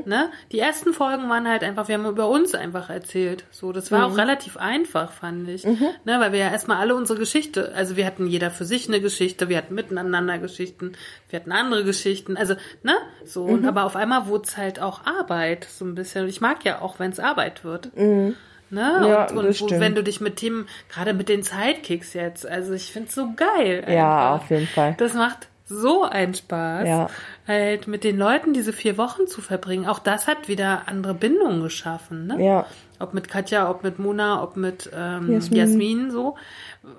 Ne? Die ersten Folgen waren halt einfach, wir haben über uns einfach erzählt. So, das war auch relativ einfach, fand ich. Ne? Weil wir ja erstmal alle unsere Geschichte, also wir hatten jeder für sich eine Geschichte, wir hatten miteinander Geschichten, wir hatten andere Geschichten, also, ne? So, und aber auf einmal wurde es halt auch Arbeit, so ein bisschen. Ich mag ja auch, wenn es Arbeit wird. Ne? Ja, und und wo, wenn du dich mit Themen, gerade mit den Sidekicks jetzt, also ich find's so geil. Ja, einfach. auf jeden Fall. Das macht so einen Spaß, Ja. halt mit den Leuten diese vier Wochen zu verbringen. Auch das hat wieder andere Bindungen geschaffen, ne? Ja. Ob mit Katja, ob mit Mona, ob mit ähm, Jasmin. Jasmin. so,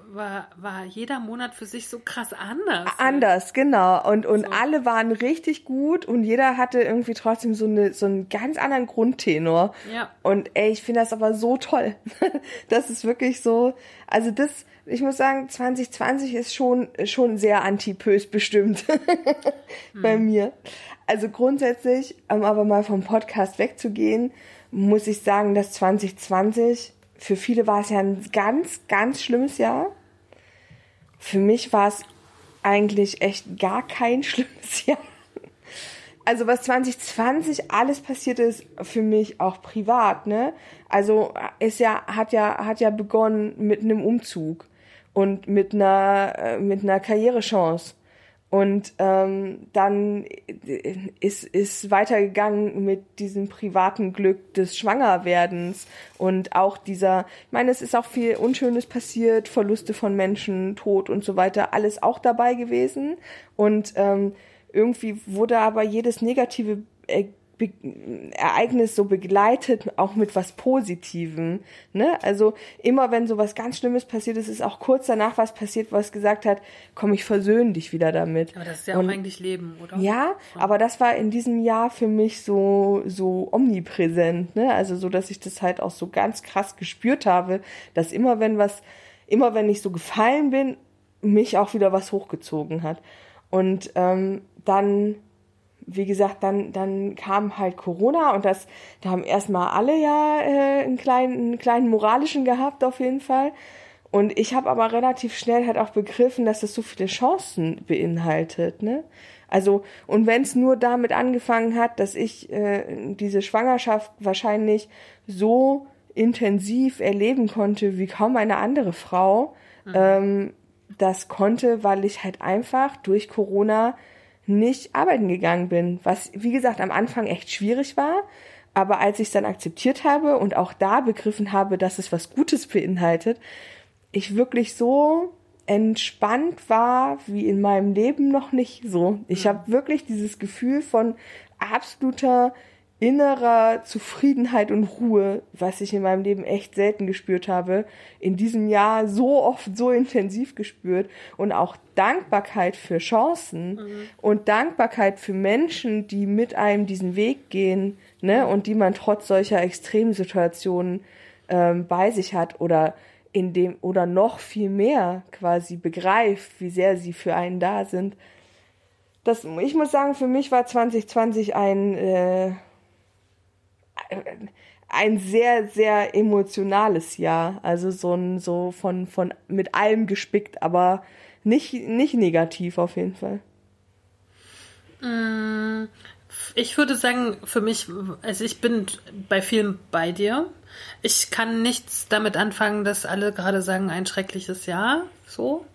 war, war jeder Monat für sich so krass anders. Anders, genau. Und, und alle waren richtig gut und jeder hatte irgendwie trotzdem so, eine, so einen ganz anderen Grundtenor. Ja. Und ey, ich finde das aber so toll. Das ist wirklich so, also das, ich muss sagen, 2020 ist schon, schon sehr antipös bestimmt bei mir. Also grundsätzlich, um aber mal vom Podcast wegzugehen, muss ich sagen, dass 2020, für viele war es ja ein ganz, ganz schlimmes Jahr. Für mich war es eigentlich echt gar kein schlimmes Jahr. Also was 2020 alles passiert ist, für mich auch privat, ne? Also ist ja, hat ja, hat ja begonnen mit einem Umzug und mit einer, äh, mit einer Karrierechance. Und ähm, dann ist, ist weitergegangen mit diesem privaten Glück des Schwangerwerdens und auch dieser, ich meine, es ist auch viel Unschönes passiert, Verluste von Menschen, Tod und so weiter, alles auch dabei gewesen. Und ähm, irgendwie wurde aber jedes negative äh, Be Ereignis so begleitet, auch mit was Positivem. Ne? Also immer wenn so was ganz Schlimmes passiert ist, ist auch kurz danach was passiert, was gesagt hat, komm, ich versöhne dich wieder damit. Aber das ist ja Und- auch eigentlich Leben, oder? ja, aber das war in diesem Jahr für mich so so omnipräsent, ne? Also so, dass ich das halt auch so ganz krass gespürt habe, dass immer wenn was, immer wenn ich so gefallen bin, mich auch wieder was hochgezogen hat. Und ähm, dann wie gesagt, dann, dann kam halt Corona und das, da haben erstmal alle ja äh, einen, kleinen, einen kleinen moralischen gehabt, auf jeden Fall. Und ich habe aber relativ schnell halt auch begriffen, dass das so viele Chancen beinhaltet, ne? Also, und wenn es nur damit angefangen hat, dass ich äh, diese Schwangerschaft wahrscheinlich so intensiv erleben konnte wie kaum eine andere Frau, mhm. ähm, das konnte, weil ich halt einfach durch Corona nicht arbeiten gegangen bin, was wie gesagt am Anfang echt schwierig war, aber als ich es dann akzeptiert habe und auch da begriffen habe, dass es was Gutes beinhaltet, ich wirklich so entspannt war wie in meinem Leben noch nicht so. Ich mhm. habe wirklich dieses Gefühl von absoluter innerer Zufriedenheit und Ruhe, was ich in meinem Leben echt selten gespürt habe, in diesem Jahr so oft, so intensiv gespürt und auch Dankbarkeit für Chancen mhm. und Dankbarkeit für Menschen, die mit einem diesen Weg gehen, ne, und die man trotz solcher Extremsituationen ähm, bei sich hat oder in dem oder noch viel mehr quasi begreift, wie sehr sie für einen da sind. Das, ich muss sagen, für mich war 2020 ein äh, ein sehr, sehr emotionales Jahr. Also so ein, so von, von, mit allem gespickt, aber nicht, nicht negativ auf jeden Fall. Mm, ich würde sagen, für mich, also ich bin bei vielen bei dir. Ich kann nichts damit anfangen, dass alle gerade sagen, ein schreckliches Jahr, so.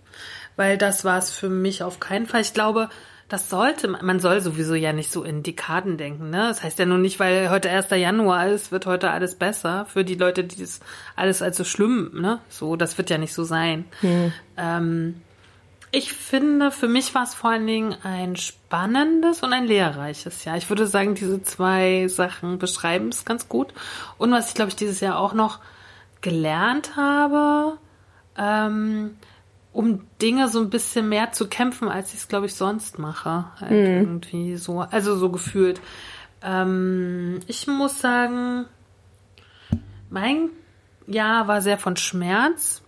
Weil das war es für mich auf keinen Fall. Ich glaube, das sollte man, man soll sowieso ja nicht so in Dekaden denken, ne? Das heißt ja nur nicht, weil heute 1. Januar ist, wird heute alles besser. Für die Leute, die das alles als so schlimm, ne? So, das wird ja nicht so sein. Hm. Ähm, ich finde, für mich war es vor allen Dingen ein spannendes und ein lehrreiches Jahr. Ich würde sagen, diese zwei Sachen beschreiben es ganz gut. Und was ich, glaube ich, dieses Jahr auch noch gelernt habe, ähm, um Dinge so ein bisschen mehr zu kämpfen, als ich es, glaube ich, sonst mache. Halt mhm. Irgendwie so. Also so gefühlt. Ähm, ich muss sagen, mein Jahr war sehr von Schmerz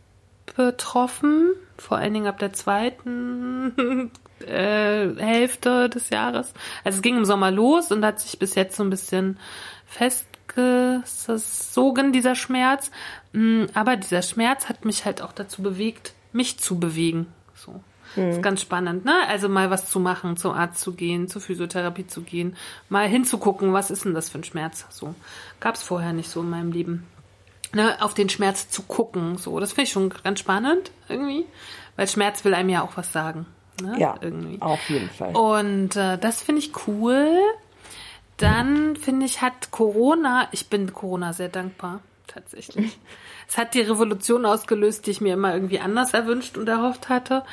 betroffen. Vor allen Dingen ab der zweiten äh, Hälfte des Jahres. Also es ging im Sommer los und hat sich bis jetzt so ein bisschen festgesogen, dieser Schmerz. Mm, aber dieser Schmerz hat mich halt auch dazu bewegt, mich zu bewegen. So. Mhm. ist ganz spannend, ne? Also mal was zu machen, zum Arzt zu gehen, zur Physiotherapie zu gehen, mal hinzugucken, was ist denn das für ein Schmerz? So. Gab es vorher nicht so in meinem Leben. Ne, auf den Schmerz zu gucken, so. Das finde ich schon ganz spannend, irgendwie. Weil Schmerz will einem ja auch was sagen. Ne? Ja, irgendwie. auf jeden Fall. Und äh, das finde ich cool. Dann finde ich, hat Corona, ich bin Corona sehr dankbar, tatsächlich. es hat die Revolution ausgelöst, die ich mir immer irgendwie anders erwünscht und erhofft hatte.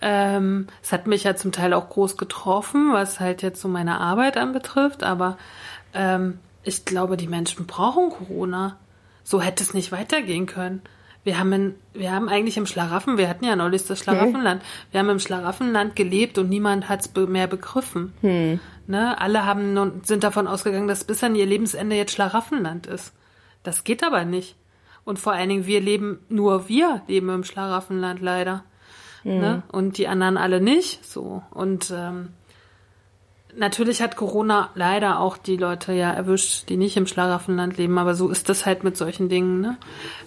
Ähm, es hat mich ja zum Teil auch groß getroffen, was halt jetzt so meine Arbeit anbetrifft, aber ähm, ich glaube, die Menschen brauchen Corona. So hätte es nicht weitergehen können. Wir haben, in, wir haben eigentlich im Schlaraffen, wir hatten ja neulich das Schlaraffenland, wir haben im Schlaraffenland gelebt und niemand hat es be mehr begriffen. Hm. Ne? Alle haben nun, sind davon ausgegangen, dass bis an ihr Lebensende jetzt Schlaraffenland ist. Das geht aber nicht. Und vor allen Dingen, wir leben, nur wir leben im Schlaraffenland leider. Mhm. Ne? Und die anderen alle nicht. So. Und ähm, natürlich hat Corona leider auch die Leute ja erwischt, die nicht im Schlaraffenland leben, aber so ist das halt mit solchen Dingen. Ne?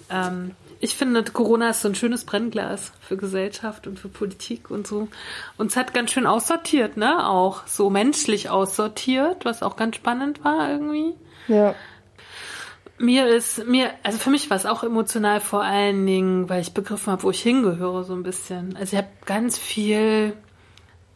Ähm, ich finde, Corona ist so ein schönes Brennglas für Gesellschaft und für Politik und so. Und es hat ganz schön aussortiert, ne? Auch so menschlich aussortiert, was auch ganz spannend war irgendwie. Ja. Mir ist, mir, also für mich war es auch emotional vor allen Dingen, weil ich begriffen habe, wo ich hingehöre, so ein bisschen. Also ich habe ganz viel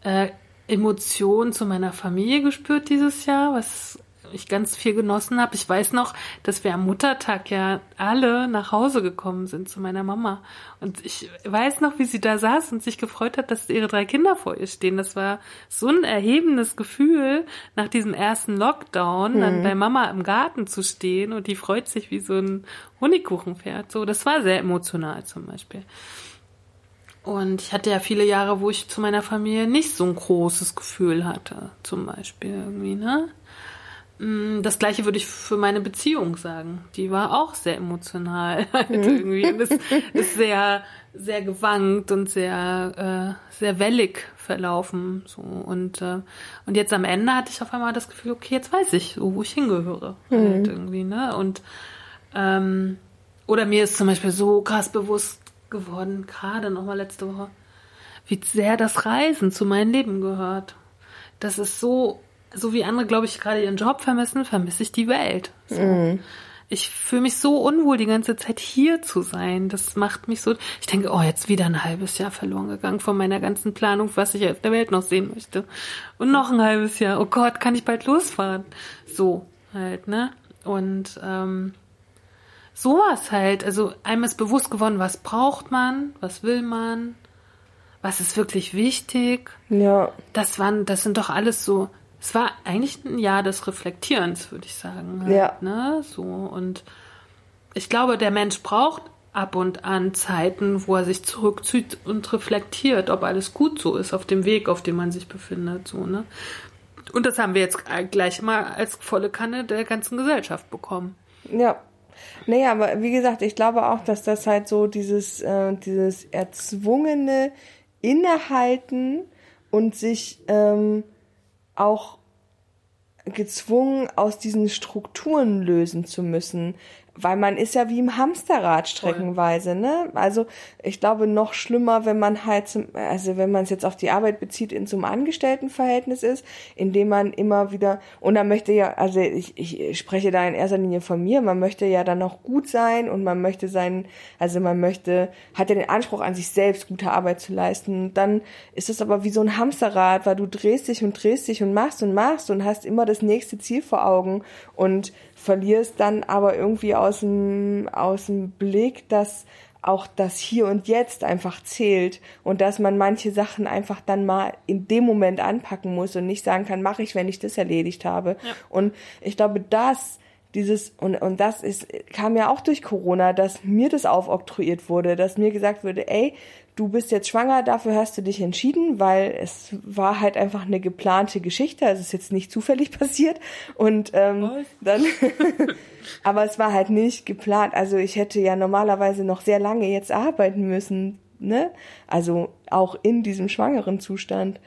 äh, Emotion zu meiner Familie gespürt dieses Jahr, was ich ganz viel genossen habe. Ich weiß noch, dass wir am Muttertag ja alle nach Hause gekommen sind zu meiner Mama. Und ich weiß noch, wie sie da saß und sich gefreut hat, dass ihre drei Kinder vor ihr stehen. Das war so ein erhebendes Gefühl, nach diesem ersten Lockdown, mhm. dann bei Mama im Garten zu stehen und die freut sich wie so ein Honigkuchenpferd. So, das war sehr emotional zum Beispiel. Und ich hatte ja viele Jahre, wo ich zu meiner Familie nicht so ein großes Gefühl hatte, zum Beispiel irgendwie, ne? Mm, Das gleiche würde ich für meine Beziehung sagen. Die war auch sehr emotional halt irgendwie. Und ist, ist sehr, sehr gewankt und sehr, äh, sehr wellig verlaufen. So. Und, äh, und jetzt am Ende hatte ich auf einmal das Gefühl, okay, jetzt weiß ich, wo ich hingehöre. Halt irgendwie, ne? Und ähm, oder mir ist zum Beispiel so krass bewusst geworden, gerade nochmal letzte Woche, wie sehr das Reisen zu meinem Leben gehört. Das ist so, so wie andere, glaube ich, gerade ihren Job vermissen, vermisse ich die Welt. So. Ich fühle mich so unwohl, die ganze Zeit hier zu sein. Das macht mich so. Ich denke, oh, jetzt wieder ein halbes Jahr verloren gegangen von meiner ganzen Planung, was ich auf der Welt noch sehen möchte. Und noch ein halbes Jahr. Oh Gott, kann ich bald losfahren? So halt, ne? Und ähm, sowas halt. Also einem ist bewusst geworden, was braucht man, was will man, was ist wirklich wichtig. Ja. Das waren, das sind doch alles so. Es war eigentlich ein Jahr des Reflektierens, würde ich sagen. Halt, Ja. Ne? So und ich glaube, der Mensch braucht ab und an Zeiten, wo er sich zurückzieht und reflektiert, ob alles gut so ist auf dem Weg, auf dem man sich befindet. So ne. Und das haben wir jetzt gleich mal als volle Kanne der ganzen Gesellschaft bekommen. Ja. Naja, aber wie gesagt, ich glaube auch, dass das halt so dieses, äh, dieses erzwungene Innehalten und sich ähm, auch gezwungen aus diesen Strukturen lösen zu müssen. Weil man ist ja wie im Hamsterrad streckenweise, ne? Also ich glaube noch schlimmer, wenn man halt zum, also wenn man es jetzt auf die Arbeit bezieht, in so einem Angestelltenverhältnis ist, in dem man immer wieder, und dann möchte ja, also ich, ich spreche da in erster Linie von mir, man möchte ja dann noch gut sein und man möchte sein, also man möchte, hat ja den Anspruch an sich selbst, gute Arbeit zu leisten. Dann ist es aber wie so ein Hamsterrad, weil du drehst dich und drehst dich und machst und machst und hast immer das nächste Ziel vor Augen und verlierst dann aber irgendwie aus dem, aus dem Blick, dass auch das Hier und Jetzt einfach zählt und dass man manche Sachen einfach dann mal in dem Moment anpacken muss und nicht sagen kann, mache ich, wenn ich das erledigt habe. Und ich glaube, das dieses und und das ist kam ja auch durch Corona, dass mir das aufoktroyiert wurde, dass mir gesagt wurde, ey, du bist jetzt schwanger, dafür hast du dich entschieden, weil es war halt einfach eine geplante Geschichte, also es ist jetzt nicht zufällig passiert und ähm, dann aber es war halt nicht geplant, also ich hätte ja normalerweise noch sehr lange jetzt arbeiten müssen, ne? Also auch in diesem schwangeren Zustand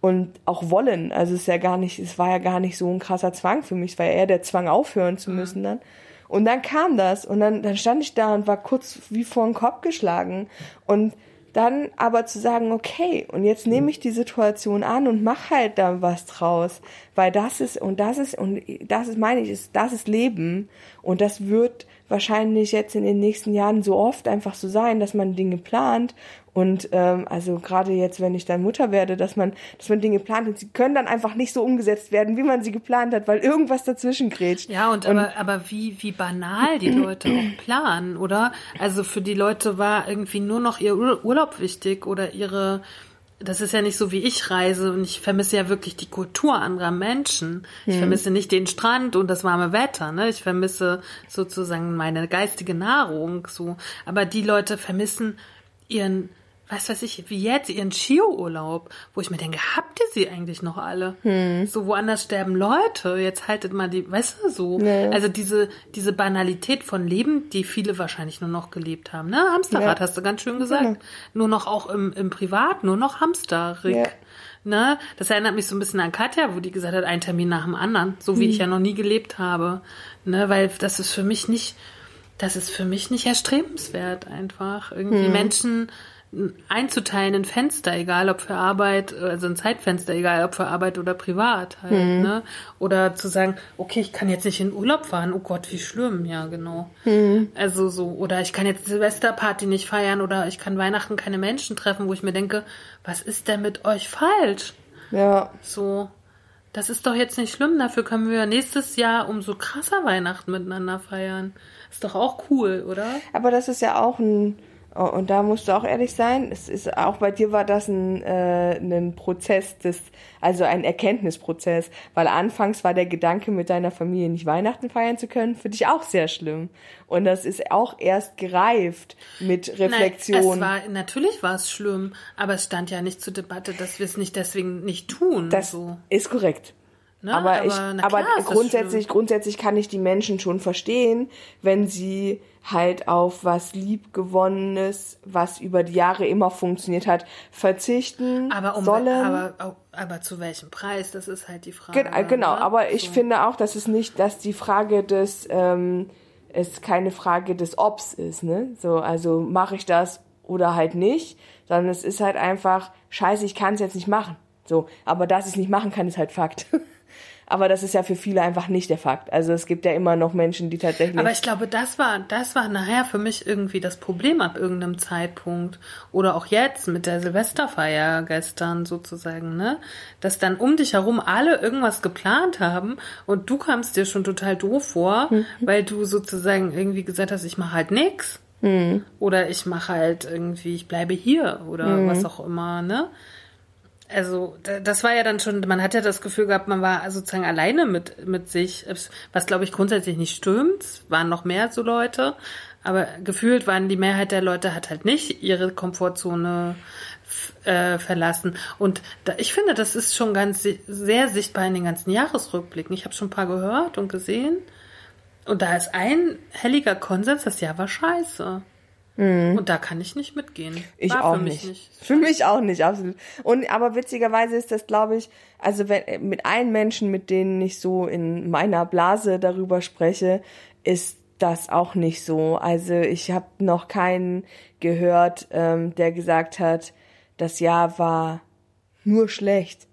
und auch wollen. Also es ist ja gar nicht, es war ja gar nicht so ein krasser Zwang für mich, es war ja eher der Zwang aufhören zu müssen dann. Und dann kam das und dann, dann stand ich da und war kurz wie vor den Kopf geschlagen und dann aber zu sagen, okay, und jetzt nehme ich die Situation an und mach halt da was draus, weil das ist und das ist und das ist meine ich, ist das ist Leben. Und das wird wahrscheinlich jetzt in den nächsten Jahren so oft einfach so sein, dass man Dinge plant und ähm, also gerade jetzt, wenn ich dann Mutter werde, dass man, dass man Dinge plant und sie können dann einfach nicht so umgesetzt werden, wie man sie geplant hat, weil irgendwas dazwischen grätscht. Ja, und, aber, aber wie, wie banal die Leute auch planen, oder? Also für die Leute war irgendwie nur noch ihr Ur- Urlaub wichtig oder ihre, das ist ja nicht so wie ich reise und ich vermisse ja wirklich die Kultur anderer Menschen. Ich vermisse nicht den Strand und das warme Wetter, ne? Ich vermisse sozusagen meine geistige Nahrung, so. Aber die Leute vermissen ihren, was weiß ich, wie jetzt, ihren Skiurlaub, wo ich mir denke, habt ihr sie eigentlich noch alle? So woanders sterben Leute, jetzt haltet mal die, weißt du, so. Ja. Also diese, diese Banalität von Leben, die viele wahrscheinlich nur noch gelebt haben, ne? Hamsterrad, Ja. hast du ganz schön gesagt. Nur noch auch im, im Privat, nur noch Hamsterrick. Ja. Ne? Das erinnert mich so ein bisschen an Katja, wo die gesagt hat, ein Termin nach dem anderen, so wie ich ja noch nie gelebt habe. Ne? Weil das ist für mich nicht, das ist für mich nicht erstrebenswert, einfach. Irgendwie Menschen einzuteilen in Fenster, egal ob für Arbeit, also ein Zeitfenster, egal ob für Arbeit oder privat halt, ne? Oder zu sagen, okay, ich kann jetzt nicht in Urlaub fahren, oh Gott, wie schlimm, ja, genau. Also so, oder ich kann jetzt Silvesterparty nicht feiern oder ich kann Weihnachten keine Menschen treffen, wo ich mir denke, was ist denn mit euch falsch? Ja, So, das ist doch jetzt nicht schlimm, dafür können wir nächstes Jahr umso krasser Weihnachten miteinander feiern. Ist doch auch cool, oder? aber das ist ja auch ein Und da musst du auch ehrlich sein, es ist auch bei dir war das ein, äh, ein Prozess des, also ein Erkenntnisprozess, weil anfangs war der Gedanke, mit deiner Familie nicht Weihnachten feiern zu können, für dich auch sehr schlimm. Und das ist auch erst gereift mit Reflexion. Nein, war, natürlich war es schlimm, aber es stand ja nicht zur Debatte, dass wir es nicht deswegen nicht tun. das so. ist korrekt. Ne? Aber, ich, aber klar ist das grundsätzlich, grundsätzlich kann ich die Menschen schon verstehen, wenn sie halt auf was Liebgewonnenes, was über die Jahre immer funktioniert hat, verzichten aber, um, sollen. aber, aber, aber zu welchem Preis? Das ist halt die Frage. Äh, genau, ne? aber ich So. finde auch, dass es nicht, dass die Frage des, ähm, es keine Frage des Obs ist, ne? So, also mache ich das oder halt nicht, sondern es ist halt einfach, scheiße, ich kann es jetzt nicht machen. So, aber dass ich es nicht machen kann, ist halt Fakt. aber das ist ja für viele einfach nicht der Fakt. Also es gibt ja immer noch Menschen, die tatsächlich. Aber ich glaube, das war, das war nachher für mich irgendwie das Problem ab irgendeinem Zeitpunkt. Oder auch jetzt mit der Silvesterfeier gestern sozusagen, ne? Dass dann um dich herum alle irgendwas geplant haben und du kamst dir schon total doof vor, weil du sozusagen irgendwie gesagt hast, ich mache halt nix. Oder ich mache halt irgendwie, ich bleibe hier oder was auch immer, ne? Also da- das war ja dann schon, man hat ja das Gefühl gehabt, man war sozusagen alleine mit, mit sich, was glaube ich grundsätzlich nicht stimmt. Es waren noch mehr so Leute, aber gefühlt waren die Mehrheit der Leute hat halt nicht ihre Komfortzone äh, verlassen. Und da, ich finde, das ist schon ganz sehr sichtbar in den ganzen Jahresrückblicken. Ich habe schon ein paar gehört und gesehen. Und da ist ein helliger Konsens, das Jahr war scheiße. Und da kann ich nicht mitgehen. Mhm. Ich war auch für mich nicht. Für mich auch nicht, absolut. Und aber witzigerweise ist das, glaube ich, also wenn mit allen Menschen, mit denen ich so in meiner Blase darüber spreche, ist das auch nicht so. Also ich habe noch keinen gehört, ähm, der gesagt hat, das Jahr war nur schlecht.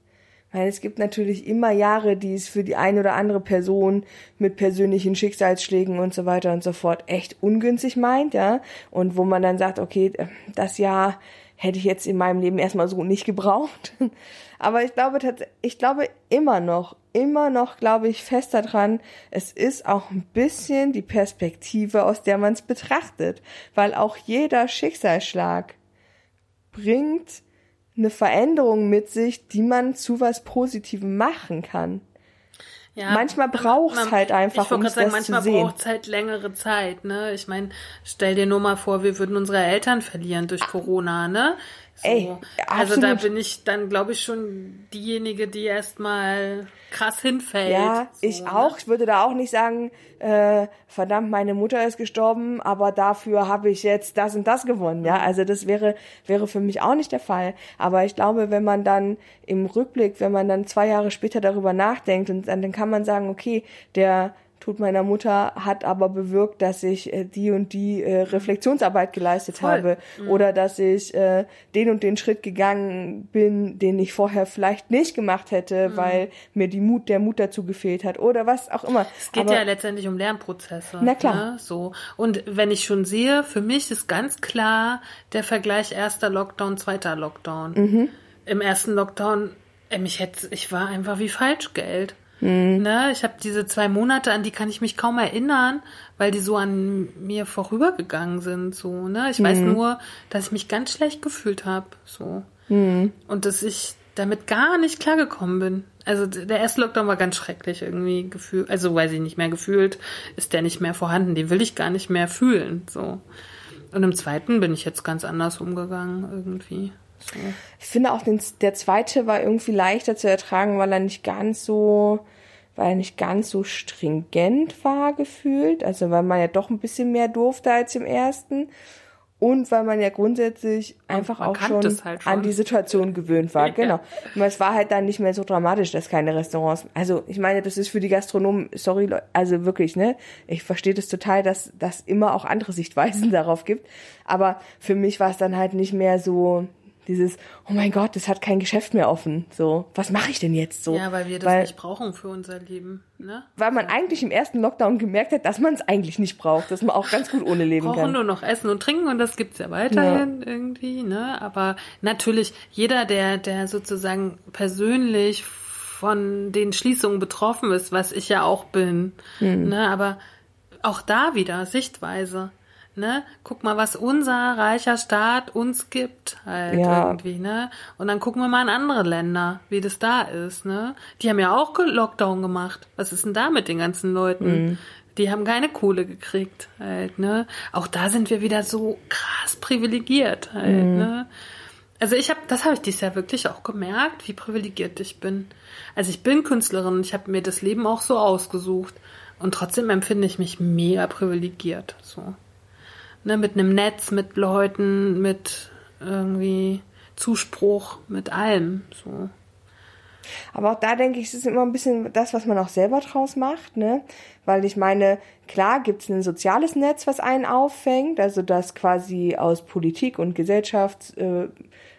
Weil es gibt natürlich immer Jahre, die es für die eine oder andere Person mit persönlichen Schicksalsschlägen und so weiter und so fort echt ungünstig meint, ja. Und wo man dann sagt, okay, das Jahr hätte ich jetzt in meinem Leben erstmal so nicht gebraucht. Aber ich glaube tatsächlich, ich glaube immer noch, immer noch glaube ich fest daran, es ist auch ein bisschen die Perspektive, aus der man es betrachtet. Weil auch jeder Schicksalsschlag bringt eine Veränderung mit sich, die man zu was Positivem machen kann. Ja, Manchmal braucht's man- halt einfach, ich wollte um gerade sagen, manchmal sehen. braucht's halt längere Zeit, ne? Ich meine, stell dir nur mal vor, wir würden unsere Eltern verlieren durch Corona, ne? So. Ey, also da bin ich dann, glaube ich, schon diejenige, die erstmal krass hinfällt. Ja, so, ich ne? auch. Ich würde da auch nicht sagen, äh, verdammt, meine Mutter ist gestorben, aber dafür habe ich jetzt das und das gewonnen. Ja, also das wäre wäre für mich auch nicht der Fall. Aber ich glaube, wenn man dann im Rückblick, wenn man dann zwei Jahre später darüber nachdenkt und dann, dann kann man sagen, okay, der Tod meiner Mutter hat aber bewirkt, dass ich äh, die und die äh, Reflexionsarbeit geleistet Voll. habe oder dass ich äh, den und den Schritt gegangen bin, den ich vorher vielleicht nicht gemacht hätte, weil mir die Mut, der Mut dazu gefehlt hat oder was auch immer. Es geht Aber ja letztendlich um Lernprozesse. Na klar. Ne? So. Und wenn ich schon sehe, für mich ist ganz klar der Vergleich erster Lockdown, zweiter Lockdown. Mhm. Im ersten Lockdown, mich hätte, ich war einfach wie Falschgeld. Mhm. Ne? Ich habe diese zwei Monate, an die kann ich mich kaum erinnern, weil die so an mir vorübergegangen sind. So, ne? Ich weiß Mhm. nur, dass ich mich ganz schlecht gefühlt habe. So. Mhm. Und dass ich damit gar nicht klargekommen bin. Also der erste Lockdown war ganz schrecklich irgendwie gefühlt. Also weiß ich nicht mehr gefühlt, ist der nicht mehr vorhanden. Den will ich gar nicht mehr fühlen. So. Und im zweiten bin ich jetzt ganz anders umgegangen irgendwie. So. Ich finde auch, den, der zweite war irgendwie leichter zu ertragen, weil er nicht ganz so, weil er nicht ganz so stringent war gefühlt. Also weil man ja doch ein bisschen mehr durfte als im ersten. Und weil man ja grundsätzlich einfach auch schon, halt schon. an die Situation gewöhnt war. Ja. Genau. Und es war halt dann nicht mehr so dramatisch, dass keine Restaurants. Also ich meine, das ist für die Gastronomen, sorry, also wirklich, ne? Ich verstehe das total, dass das immer auch andere Sichtweisen darauf gibt. Aber für mich war es dann halt nicht mehr so dieses, oh mein Gott, das hat kein Geschäft mehr offen. So, was mache ich denn jetzt so? Ja, weil wir das weil, nicht brauchen für unser Leben. Ne? Weil man eigentlich im ersten Lockdown gemerkt hat, dass man es eigentlich nicht braucht, dass man auch ganz gut ohne leben brauchen kann. nur noch Essen und Trinken und das gibt's ja weiterhin irgendwie, ne? Aber natürlich, jeder, der, der sozusagen persönlich von den Schließungen betroffen ist, was ich ja auch bin, Hm. ne? Aber auch da wieder Sichtweise. Ne? Guck mal, was unser reicher Staat uns gibt, halt Ja. irgendwie, ne? Und dann gucken wir mal in andere Länder, wie das da ist, ne? Die haben ja auch Lockdown gemacht. Was ist denn da mit den ganzen Leuten? Die haben keine Kohle gekriegt, halt, ne? Auch da sind wir wieder so krass privilegiert, halt, ne? Also ich habe, das habe ich dieses Jahr wirklich auch gemerkt, wie privilegiert ich bin. Also ich bin Künstlerin, ich habe mir das Leben auch so ausgesucht und trotzdem empfinde ich mich mega privilegiert. So, ne, mit einem Netz, mit Leuten, mit irgendwie Zuspruch, mit allem. So. Aber auch da denke ich, es ist immer ein bisschen das, was man auch selber draus macht, ne? Weil ich meine, klar gibt es ein soziales Netz, was einen auffängt, also das quasi aus Politik und Gesellschaft äh,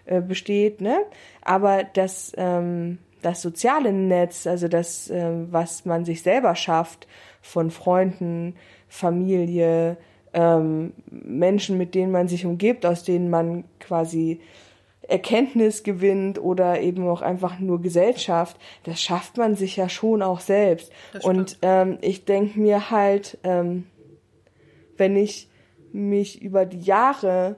äh, besteht, ne? Aber das, ähm, das soziale Netz, also das, äh, was man sich selber schafft, von Freunden, Familie, ähm, Menschen, mit denen man sich umgibt, aus denen man quasi Erkenntnis gewinnt oder eben auch einfach nur Gesellschaft, das schafft man sich ja schon auch selbst. Und ähm, ich denke mir halt, ähm, wenn ich mich über die Jahre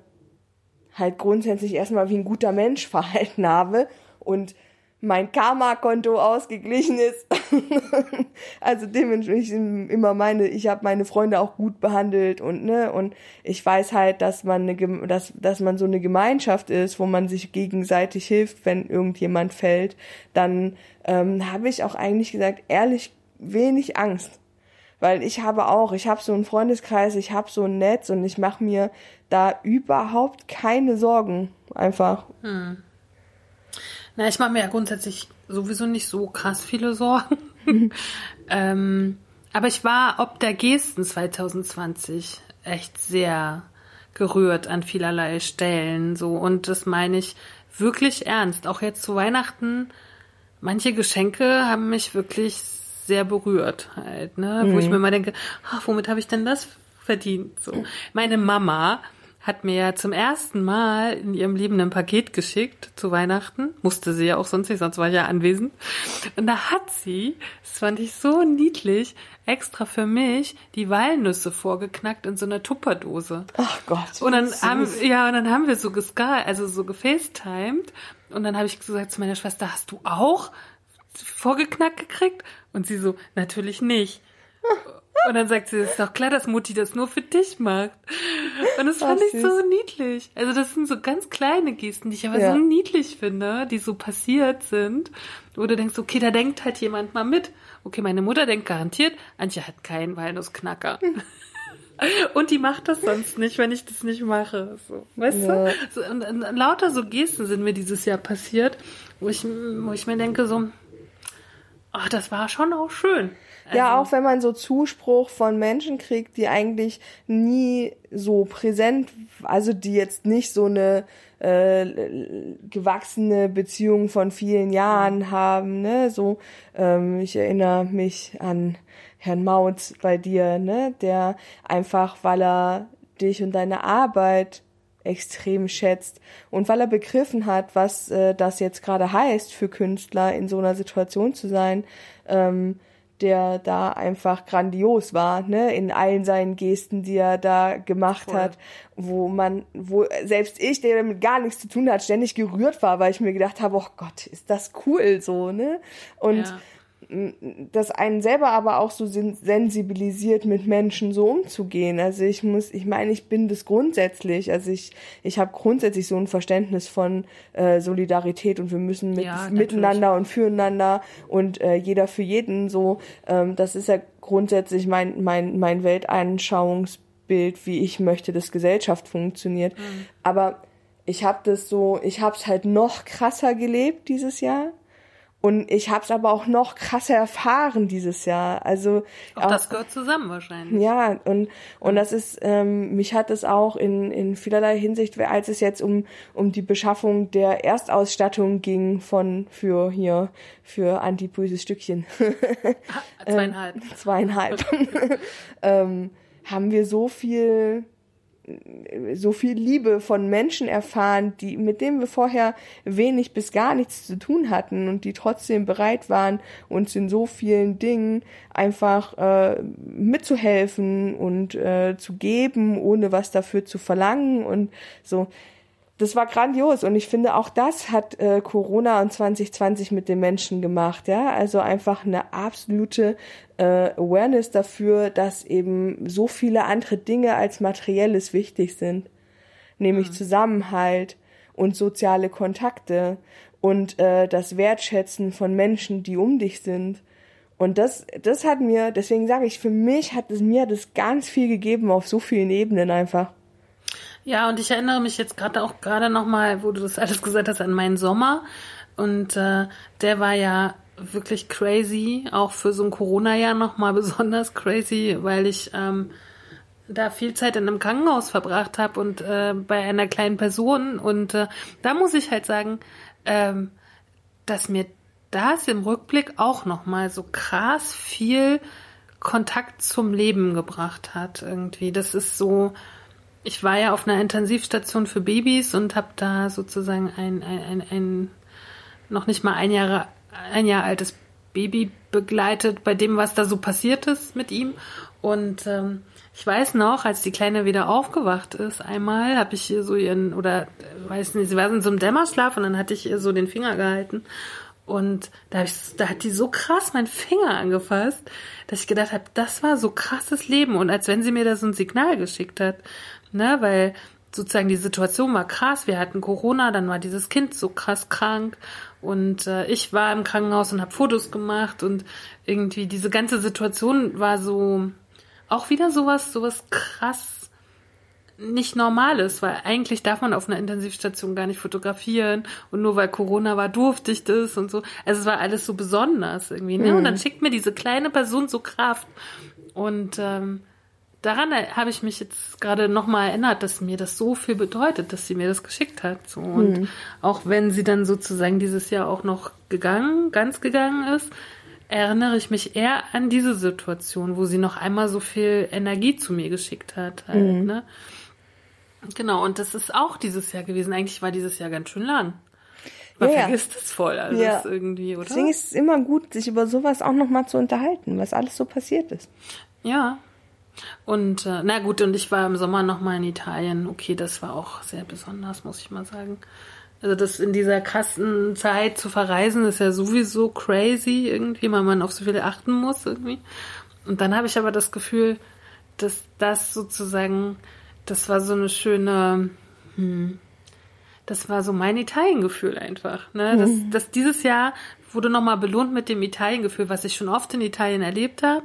halt grundsätzlich erstmal wie ein guter Mensch verhalten habe und mein Karma-Konto ausgeglichen ist. also dementsprechend immer meine, ich habe meine Freunde auch gut behandelt und ne und ich weiß halt, dass man eine, dass dass man so eine Gemeinschaft ist, wo man sich gegenseitig hilft, wenn irgendjemand fällt. Dann ähm, habe ich auch eigentlich gesagt ehrlich wenig Angst, weil ich habe auch, ich habe so einen Freundeskreis, ich habe so ein Netz und ich mache mir da überhaupt keine Sorgen einfach. Hm. Na, ich mache mir ja grundsätzlich sowieso nicht so krass viele Sorgen. ähm, aber ich war ob der Gesten 2020 echt sehr gerührt an vielerlei Stellen. So, und das meine ich wirklich ernst. Auch jetzt zu Weihnachten, manche Geschenke haben mich wirklich sehr berührt halt, ne? Mhm. Wo ich mhm. mir mal denke, ach, womit habe ich denn das verdient? So. Meine Mama hat mir ja zum ersten Mal in ihrem Leben ein Paket geschickt zu Weihnachten. Musste sie ja auch sonst nicht, sonst war ich ja anwesend. Und da hat sie, das fand ich so niedlich, extra für mich die Walnüsse vorgeknackt in so einer Tupperdose. Ach Gott. Und dann haben, ja, und dann haben wir so gesky, also so gefacetimed. Und dann habe ich gesagt zu meiner Schwester, hast du auch vorgeknackt gekriegt? Und sie so, natürlich nicht. Und dann sagt sie, es ist doch klar, dass Mutti das nur für dich macht. Und das fand Ach, ich so niedlich. Also das sind so ganz kleine Gesten, die ich aber ja. so niedlich finde, die so passiert sind. Wo du denkst, okay, da denkt halt jemand mal mit. Okay, meine Mutter denkt garantiert, Antje hat keinen Walnussknacker. Und die macht das sonst nicht, wenn ich das nicht mache. So, weißt ja. du? So, und, und, und, lauter so Gesten sind mir dieses Jahr passiert, wo ich, wo ich mir denke, so, ach, das war schon auch schön. Also ja, auch wenn man so Zuspruch von Menschen kriegt, die eigentlich nie so präsent, also die jetzt nicht so eine äh, gewachsene Beziehung von vielen Jahren mhm. haben, ne? So, ähm, ich erinnere mich an Herrn Mautz bei dir, ne? Der einfach, weil er dich und deine Arbeit extrem schätzt und weil er begriffen hat, was äh, das jetzt gerade heißt für Künstler in so einer Situation zu sein, ähm, der da einfach grandios war, ne, in allen seinen Gesten, die er da gemacht Voll. hat, wo man, wo selbst ich, der damit gar nichts zu tun hat, ständig gerührt war, weil ich mir gedacht habe, oh Gott, ist das cool so, ne? Und ja das einen selber aber auch so sensibilisiert, mit Menschen so umzugehen. Also ich muss, ich meine, ich bin das grundsätzlich. Also ich, ich habe grundsätzlich so ein Verständnis von äh, Solidarität und wir müssen mit, ja, miteinander und füreinander und äh, jeder für jeden so. Ähm, das ist ja grundsätzlich mein, mein, mein Weltanschauungsbild, wie ich möchte, dass Gesellschaft funktioniert. Mhm. Aber ich habe das so, ich habe es halt noch krasser gelebt dieses Jahr und ich habe es aber auch noch krasser erfahren dieses Jahr. Also auch, auch das gehört zusammen wahrscheinlich. Ja, und und das ist ähm, mich hat es auch in in vielerlei Hinsicht, als es jetzt um um die Beschaffung der Erstausstattung ging von für hier für antiböses Stückchen. Ah, zweieinhalb. ähm, zweieinhalb. ähm, haben wir so viel so viel Liebe von Menschen erfahren, die, mit denen wir vorher wenig bis gar nichts zu tun hatten und die trotzdem bereit waren, uns in so vielen Dingen einfach äh, mitzuhelfen und äh, zu geben, ohne was dafür zu verlangen und so das war grandios und ich finde auch das hat äh, Corona und 2020 mit den Menschen gemacht, ja, also einfach eine absolute äh, Awareness dafür, dass eben so viele andere Dinge als materielles wichtig sind, nämlich mhm. Zusammenhalt und soziale Kontakte und äh, das Wertschätzen von Menschen, die um dich sind. Und das, das hat mir, deswegen sage ich, für mich hat es mir das ganz viel gegeben auf so vielen Ebenen einfach. Ja, und ich erinnere mich jetzt gerade auch gerade nochmal, wo du das alles gesagt hast, an meinen Sommer. Und äh, der war ja wirklich crazy, auch für so ein Corona-Jahr nochmal besonders crazy, weil ich ähm, da viel Zeit in einem Krankenhaus verbracht habe und äh, bei einer kleinen Person. Und äh, da muss ich halt sagen, ähm, dass mir das im Rückblick auch nochmal so krass viel Kontakt zum Leben gebracht hat irgendwie. Das ist so, ich war ja auf einer Intensivstation für Babys und habe da sozusagen ein, ein, ein, ein noch nicht mal ein Jahr, ein Jahr altes Baby begleitet bei dem, was da so passiert ist mit ihm. Und ähm, ich weiß noch, als die Kleine wieder aufgewacht ist, einmal habe ich ihr so ihren, oder weiß nicht, sie war in so einem Dämmerschlaf und dann hatte ich ihr so den Finger gehalten und da, hab ich, da hat die so krass meinen Finger angefasst, dass ich gedacht habe, das war so krasses Leben. Und als wenn sie mir da so ein Signal geschickt hat. Ne, weil sozusagen die Situation war krass. Wir hatten Corona, dann war dieses Kind so krass krank. Und äh, ich war im Krankenhaus und habe Fotos gemacht. Und irgendwie diese ganze Situation war so auch wieder sowas, sowas krass nicht normal ist, weil eigentlich darf man auf einer Intensivstation gar nicht fotografieren und nur weil Corona war, durfte ich das und so. Also es war alles so besonders irgendwie. Ne? Mhm. Und dann schickt mir diese kleine Person so Kraft. Und ähm, daran habe ich mich jetzt gerade nochmal erinnert, dass mir das so viel bedeutet, dass sie mir das geschickt hat. So. Und mhm. auch wenn sie dann sozusagen dieses Jahr auch noch gegangen, ganz gegangen ist, erinnere ich mich eher an diese Situation, wo sie noch einmal so viel Energie zu mir geschickt hat. Halt, mhm. ne? Genau, und das ist auch dieses Jahr gewesen. Eigentlich war dieses Jahr ganz schön lang. Man ja, vergisst es voll alles ja. irgendwie, oder? Deswegen ist es immer gut, sich über sowas auch nochmal zu unterhalten, was alles so passiert ist. Ja. Und äh, na gut, und ich war im Sommer nochmal in Italien. Okay, das war auch sehr besonders, muss ich mal sagen. Also das in dieser krassen Zeit zu verreisen, ist ja sowieso crazy irgendwie, weil man auf so viel achten muss irgendwie. Und dann habe ich aber das Gefühl, dass das sozusagen das war so eine schöne, hm, das war so mein Italiengefühl einfach. Ne? Das, mhm. das dieses Jahr wurde nochmal belohnt mit dem Italiengefühl, was ich schon oft in Italien erlebt habe.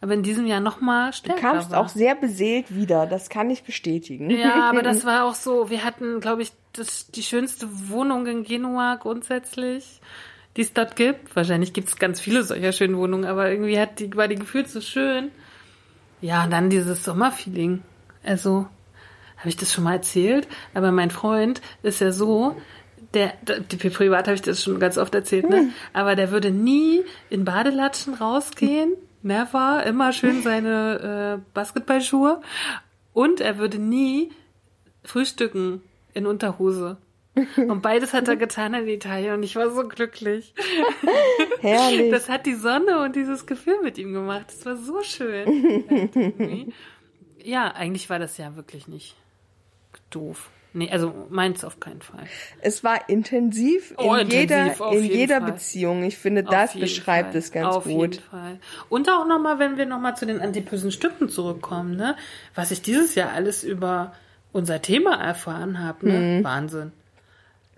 Aber in diesem Jahr nochmal stärker. Du kamst war. auch sehr beseelt wieder, das kann ich bestätigen. Ja, aber das war auch so, wir hatten, glaube ich, das, die schönste Wohnung in Genua grundsätzlich, die es dort gibt. Wahrscheinlich gibt es ganz viele solcher schönen Wohnungen, aber irgendwie hat die, war die Gefühl so schön. Ja, und dann dieses Sommerfeeling. Also, habe ich das schon mal erzählt? Aber mein Freund ist ja so, der, die privat habe ich das schon ganz oft erzählt, ne? Hm. Aber der würde nie in Badelatschen rausgehen. Never. Immer schön seine äh, Basketballschuhe. Und er würde nie frühstücken in Unterhose. Und beides hat er getan in Italien und ich war so glücklich. Herrlich. Das hat die Sonne und dieses Gefühl mit ihm gemacht. Das war so schön. ja, eigentlich war das ja wirklich nicht doof. Nee, also meins auf keinen Fall. Es war intensiv in oh, jeder, intensiv, in jeder Fall. Beziehung. Ich finde, das beschreibt Fall. es ganz auf gut. Auf jeden Fall. Und auch nochmal, wenn wir nochmal zu den antipösen Stücken zurückkommen, ne? Was ich dieses Jahr alles über unser Thema erfahren habe, ne? Mhm. Wahnsinn.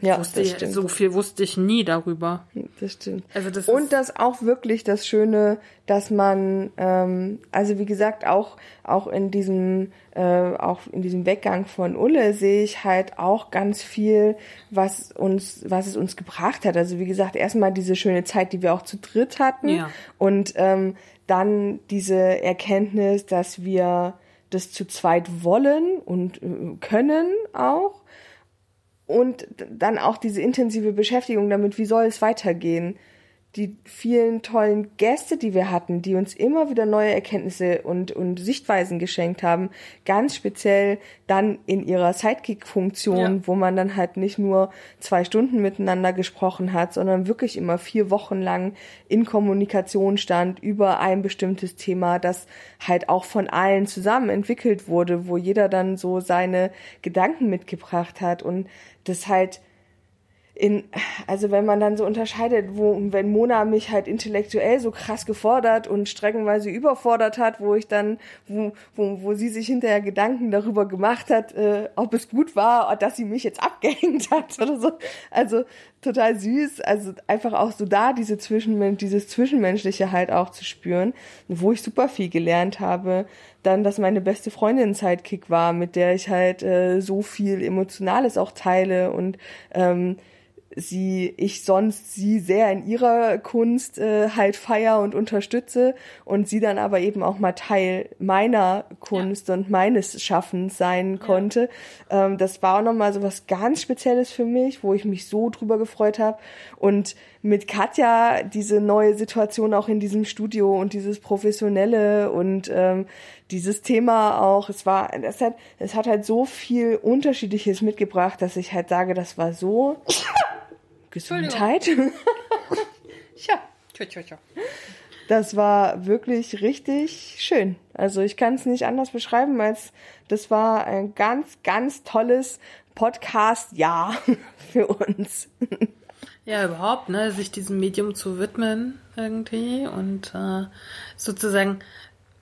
Ja, wusste das stimmt. So viel wusste ich nie darüber. Das stimmt. Also das und das auch wirklich das Schöne, dass man, ähm, also wie gesagt, auch auch in diesem äh, auch in diesem Weggang von Ulle sehe ich halt auch ganz viel, was uns was es uns gebracht hat. Also wie gesagt, erstmal diese schöne Zeit, die wir auch zu dritt hatten ja. und ähm, dann diese Erkenntnis, dass wir das zu zweit wollen und äh, können auch und dann auch diese intensive Beschäftigung damit, wie soll es weitergehen. Die vielen tollen Gäste, die wir hatten, die uns immer wieder neue Erkenntnisse und, und Sichtweisen geschenkt haben, ganz speziell dann in ihrer Sidekick-Funktion, ja. wo man dann halt nicht nur zwei Stunden miteinander gesprochen hat, sondern wirklich immer vier Wochen lang in Kommunikation stand über ein bestimmtes Thema, das halt auch von allen zusammen entwickelt wurde, wo jeder dann so seine Gedanken mitgebracht hat und das halt in, also wenn man dann so unterscheidet, wo, wenn Mona mich halt intellektuell so krass gefordert und streckenweise überfordert hat, wo ich dann, wo, wo, wo sie sich hinterher Gedanken darüber gemacht hat, äh, ob es gut war, dass sie mich jetzt abgehängt hat oder so. Also total süß. Also einfach auch so da diese Zwischenmensch, dieses Zwischenmenschliche halt auch zu spüren, wo ich super viel gelernt habe. Dann, dass meine beste Freundin Sidekick war, mit der ich halt äh, so viel Emotionales auch teile und ähm, sie, ich sonst sie sehr in ihrer Kunst äh, halt feier und unterstütze und sie dann aber eben auch mal Teil meiner Kunst ja. und meines Schaffens sein konnte. Ja. Ähm, das war auch nochmal so was ganz Spezielles für mich, wo ich mich so drüber gefreut habe. Und mit Katja diese neue Situation auch in diesem Studio und dieses Professionelle und ähm, dieses Thema auch, es war, es hat, es hat halt so viel Unterschiedliches mitgebracht, dass ich halt sage, das war so Gesundheit. ja, tja, tja, tja. Das war wirklich richtig schön. Also ich kann es nicht anders beschreiben, als das war ein ganz, ganz tolles Podcast-Jahr für uns. Ja, überhaupt, ne, sich diesem Medium zu widmen irgendwie und äh, sozusagen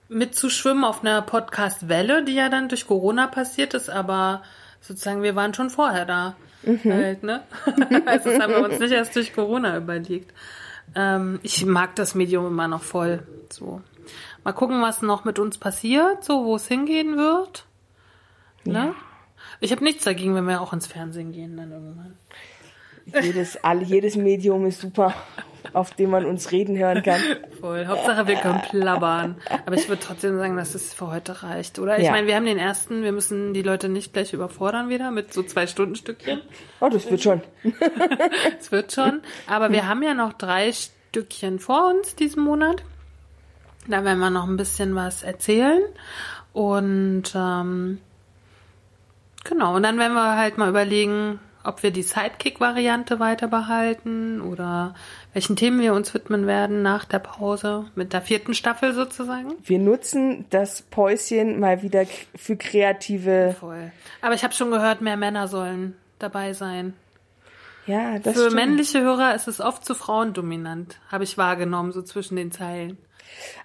mitzuschwimmen auf einer Podcast-Welle, die ja dann durch Corona passiert ist, aber sozusagen wir waren schon vorher da. Mhm. Halt, ne? also das haben wir uns nicht erst durch Corona überlegt. Ähm, ich mag das Medium immer noch voll. So. Mal gucken, was noch mit uns passiert, so wo es hingehen wird. Ne? Ja. Ich habe nichts dagegen, wenn wir auch ins Fernsehen gehen dann irgendwann. Jedes, all, jedes Medium ist super auf dem man uns reden hören kann. Voll. Hauptsache, wir können plappern. Aber ich würde trotzdem sagen, dass es für heute reicht, oder? Ich ja. meine, wir haben den ersten, wir müssen die Leute nicht gleich überfordern wieder mit so zwei Stunden Stückchen. Oh, das wird schon. Es wird schon. Aber wir haben ja noch drei Stückchen vor uns diesen Monat. Da werden wir noch ein bisschen was erzählen. Und ähm, genau, und dann werden wir halt mal überlegen, ob wir die Sidekick-Variante weiter behalten oder welchen Themen wir uns widmen werden nach der Pause mit der vierten Staffel sozusagen. Wir nutzen das Päuschen mal wieder für kreative. Voll. Aber ich habe schon gehört, mehr Männer sollen dabei sein. Ja, das Für stimmt. männliche Hörer ist es oft zu frauendominant, habe ich wahrgenommen, so zwischen den Zeilen.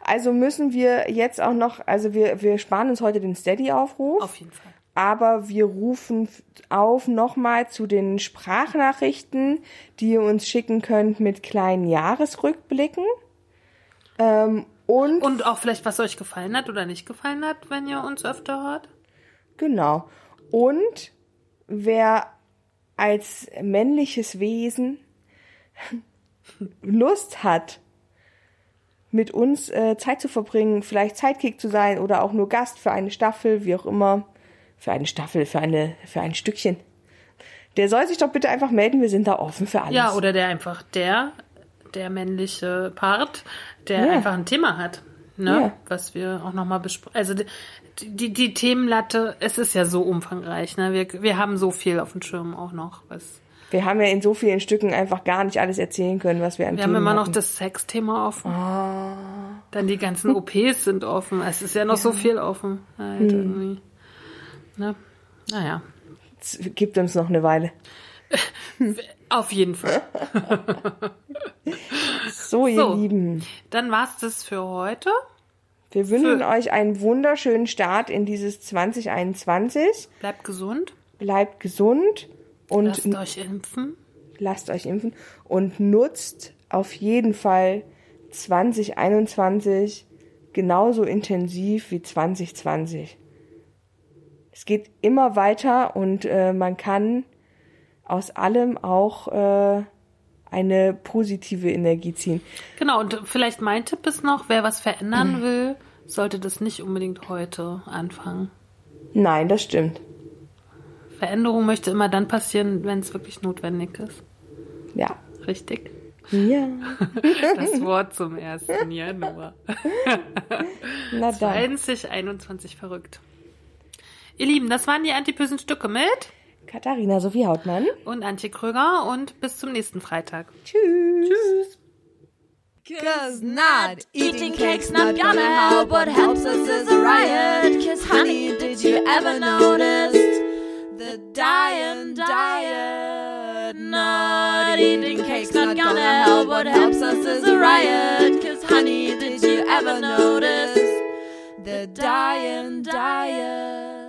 Also müssen wir jetzt auch noch, also wir, wir sparen uns heute den Steady-Aufruf. Auf jeden Fall aber wir rufen auf nochmal zu den Sprachnachrichten, die ihr uns schicken könnt mit kleinen Jahresrückblicken. Ähm, und, und auch vielleicht, was euch gefallen hat oder nicht gefallen hat, wenn ihr uns öfter hört. Genau. Und wer als männliches Wesen Lust hat, mit uns äh, Zeit zu verbringen, vielleicht Zeitkick zu sein oder auch nur Gast für eine Staffel, wie auch immer, für eine Staffel, für eine, für ein Stückchen. Der soll sich doch bitte einfach melden, wir sind da offen für alles. Ja, oder der einfach der, der männliche Part, der ja. einfach ein Thema hat, ne? Ja. Was wir auch nochmal besprechen. Also die, die, die Themenlatte, es ist ja so umfangreich, ne? Wir, wir haben so viel auf dem Schirm auch noch, was. Wir haben ja in so vielen Stücken einfach gar nicht alles erzählen können, was wir an Wir Themen haben immer hatten. noch das Sexthema offen. Oh. Dann die ganzen OPs sind offen. Es ist ja noch ja. so viel offen. Halt hm. irgendwie. Ne? Naja. Es gibt uns noch eine Weile. Auf jeden Fall. so, ihr so, Lieben. Dann war's das für heute. Wir wünschen für euch einen wunderschönen Start in dieses 2021. Bleibt gesund. Bleibt gesund. Und lasst euch impfen. Lasst euch impfen. Und nutzt auf jeden Fall 2021 genauso intensiv wie 2020 es geht immer weiter und äh, man kann aus allem auch äh, eine positive Energie ziehen. Genau, und vielleicht mein Tipp ist noch, wer was verändern mhm. will, sollte das nicht unbedingt heute anfangen. Nein, das stimmt. Veränderung möchte immer dann passieren, wenn es wirklich notwendig ist. Ja. Richtig? Ja. Das Wort zum 1. Januar. Na dann. 2021 verrückt. Ihr Lieben, das waren die antipösen Stücke mit Katharina Sophie Hautmann und Antje Kröger und bis zum nächsten Freitag. Tschüss. Tschüss. Cause not eating cake's not gonna help. What helps us is a riot. Cause honey, did you ever notice the dying diet? Not eating cake's not gonna help. What helps us is a riot. Cause honey, did you ever notice the dying diet?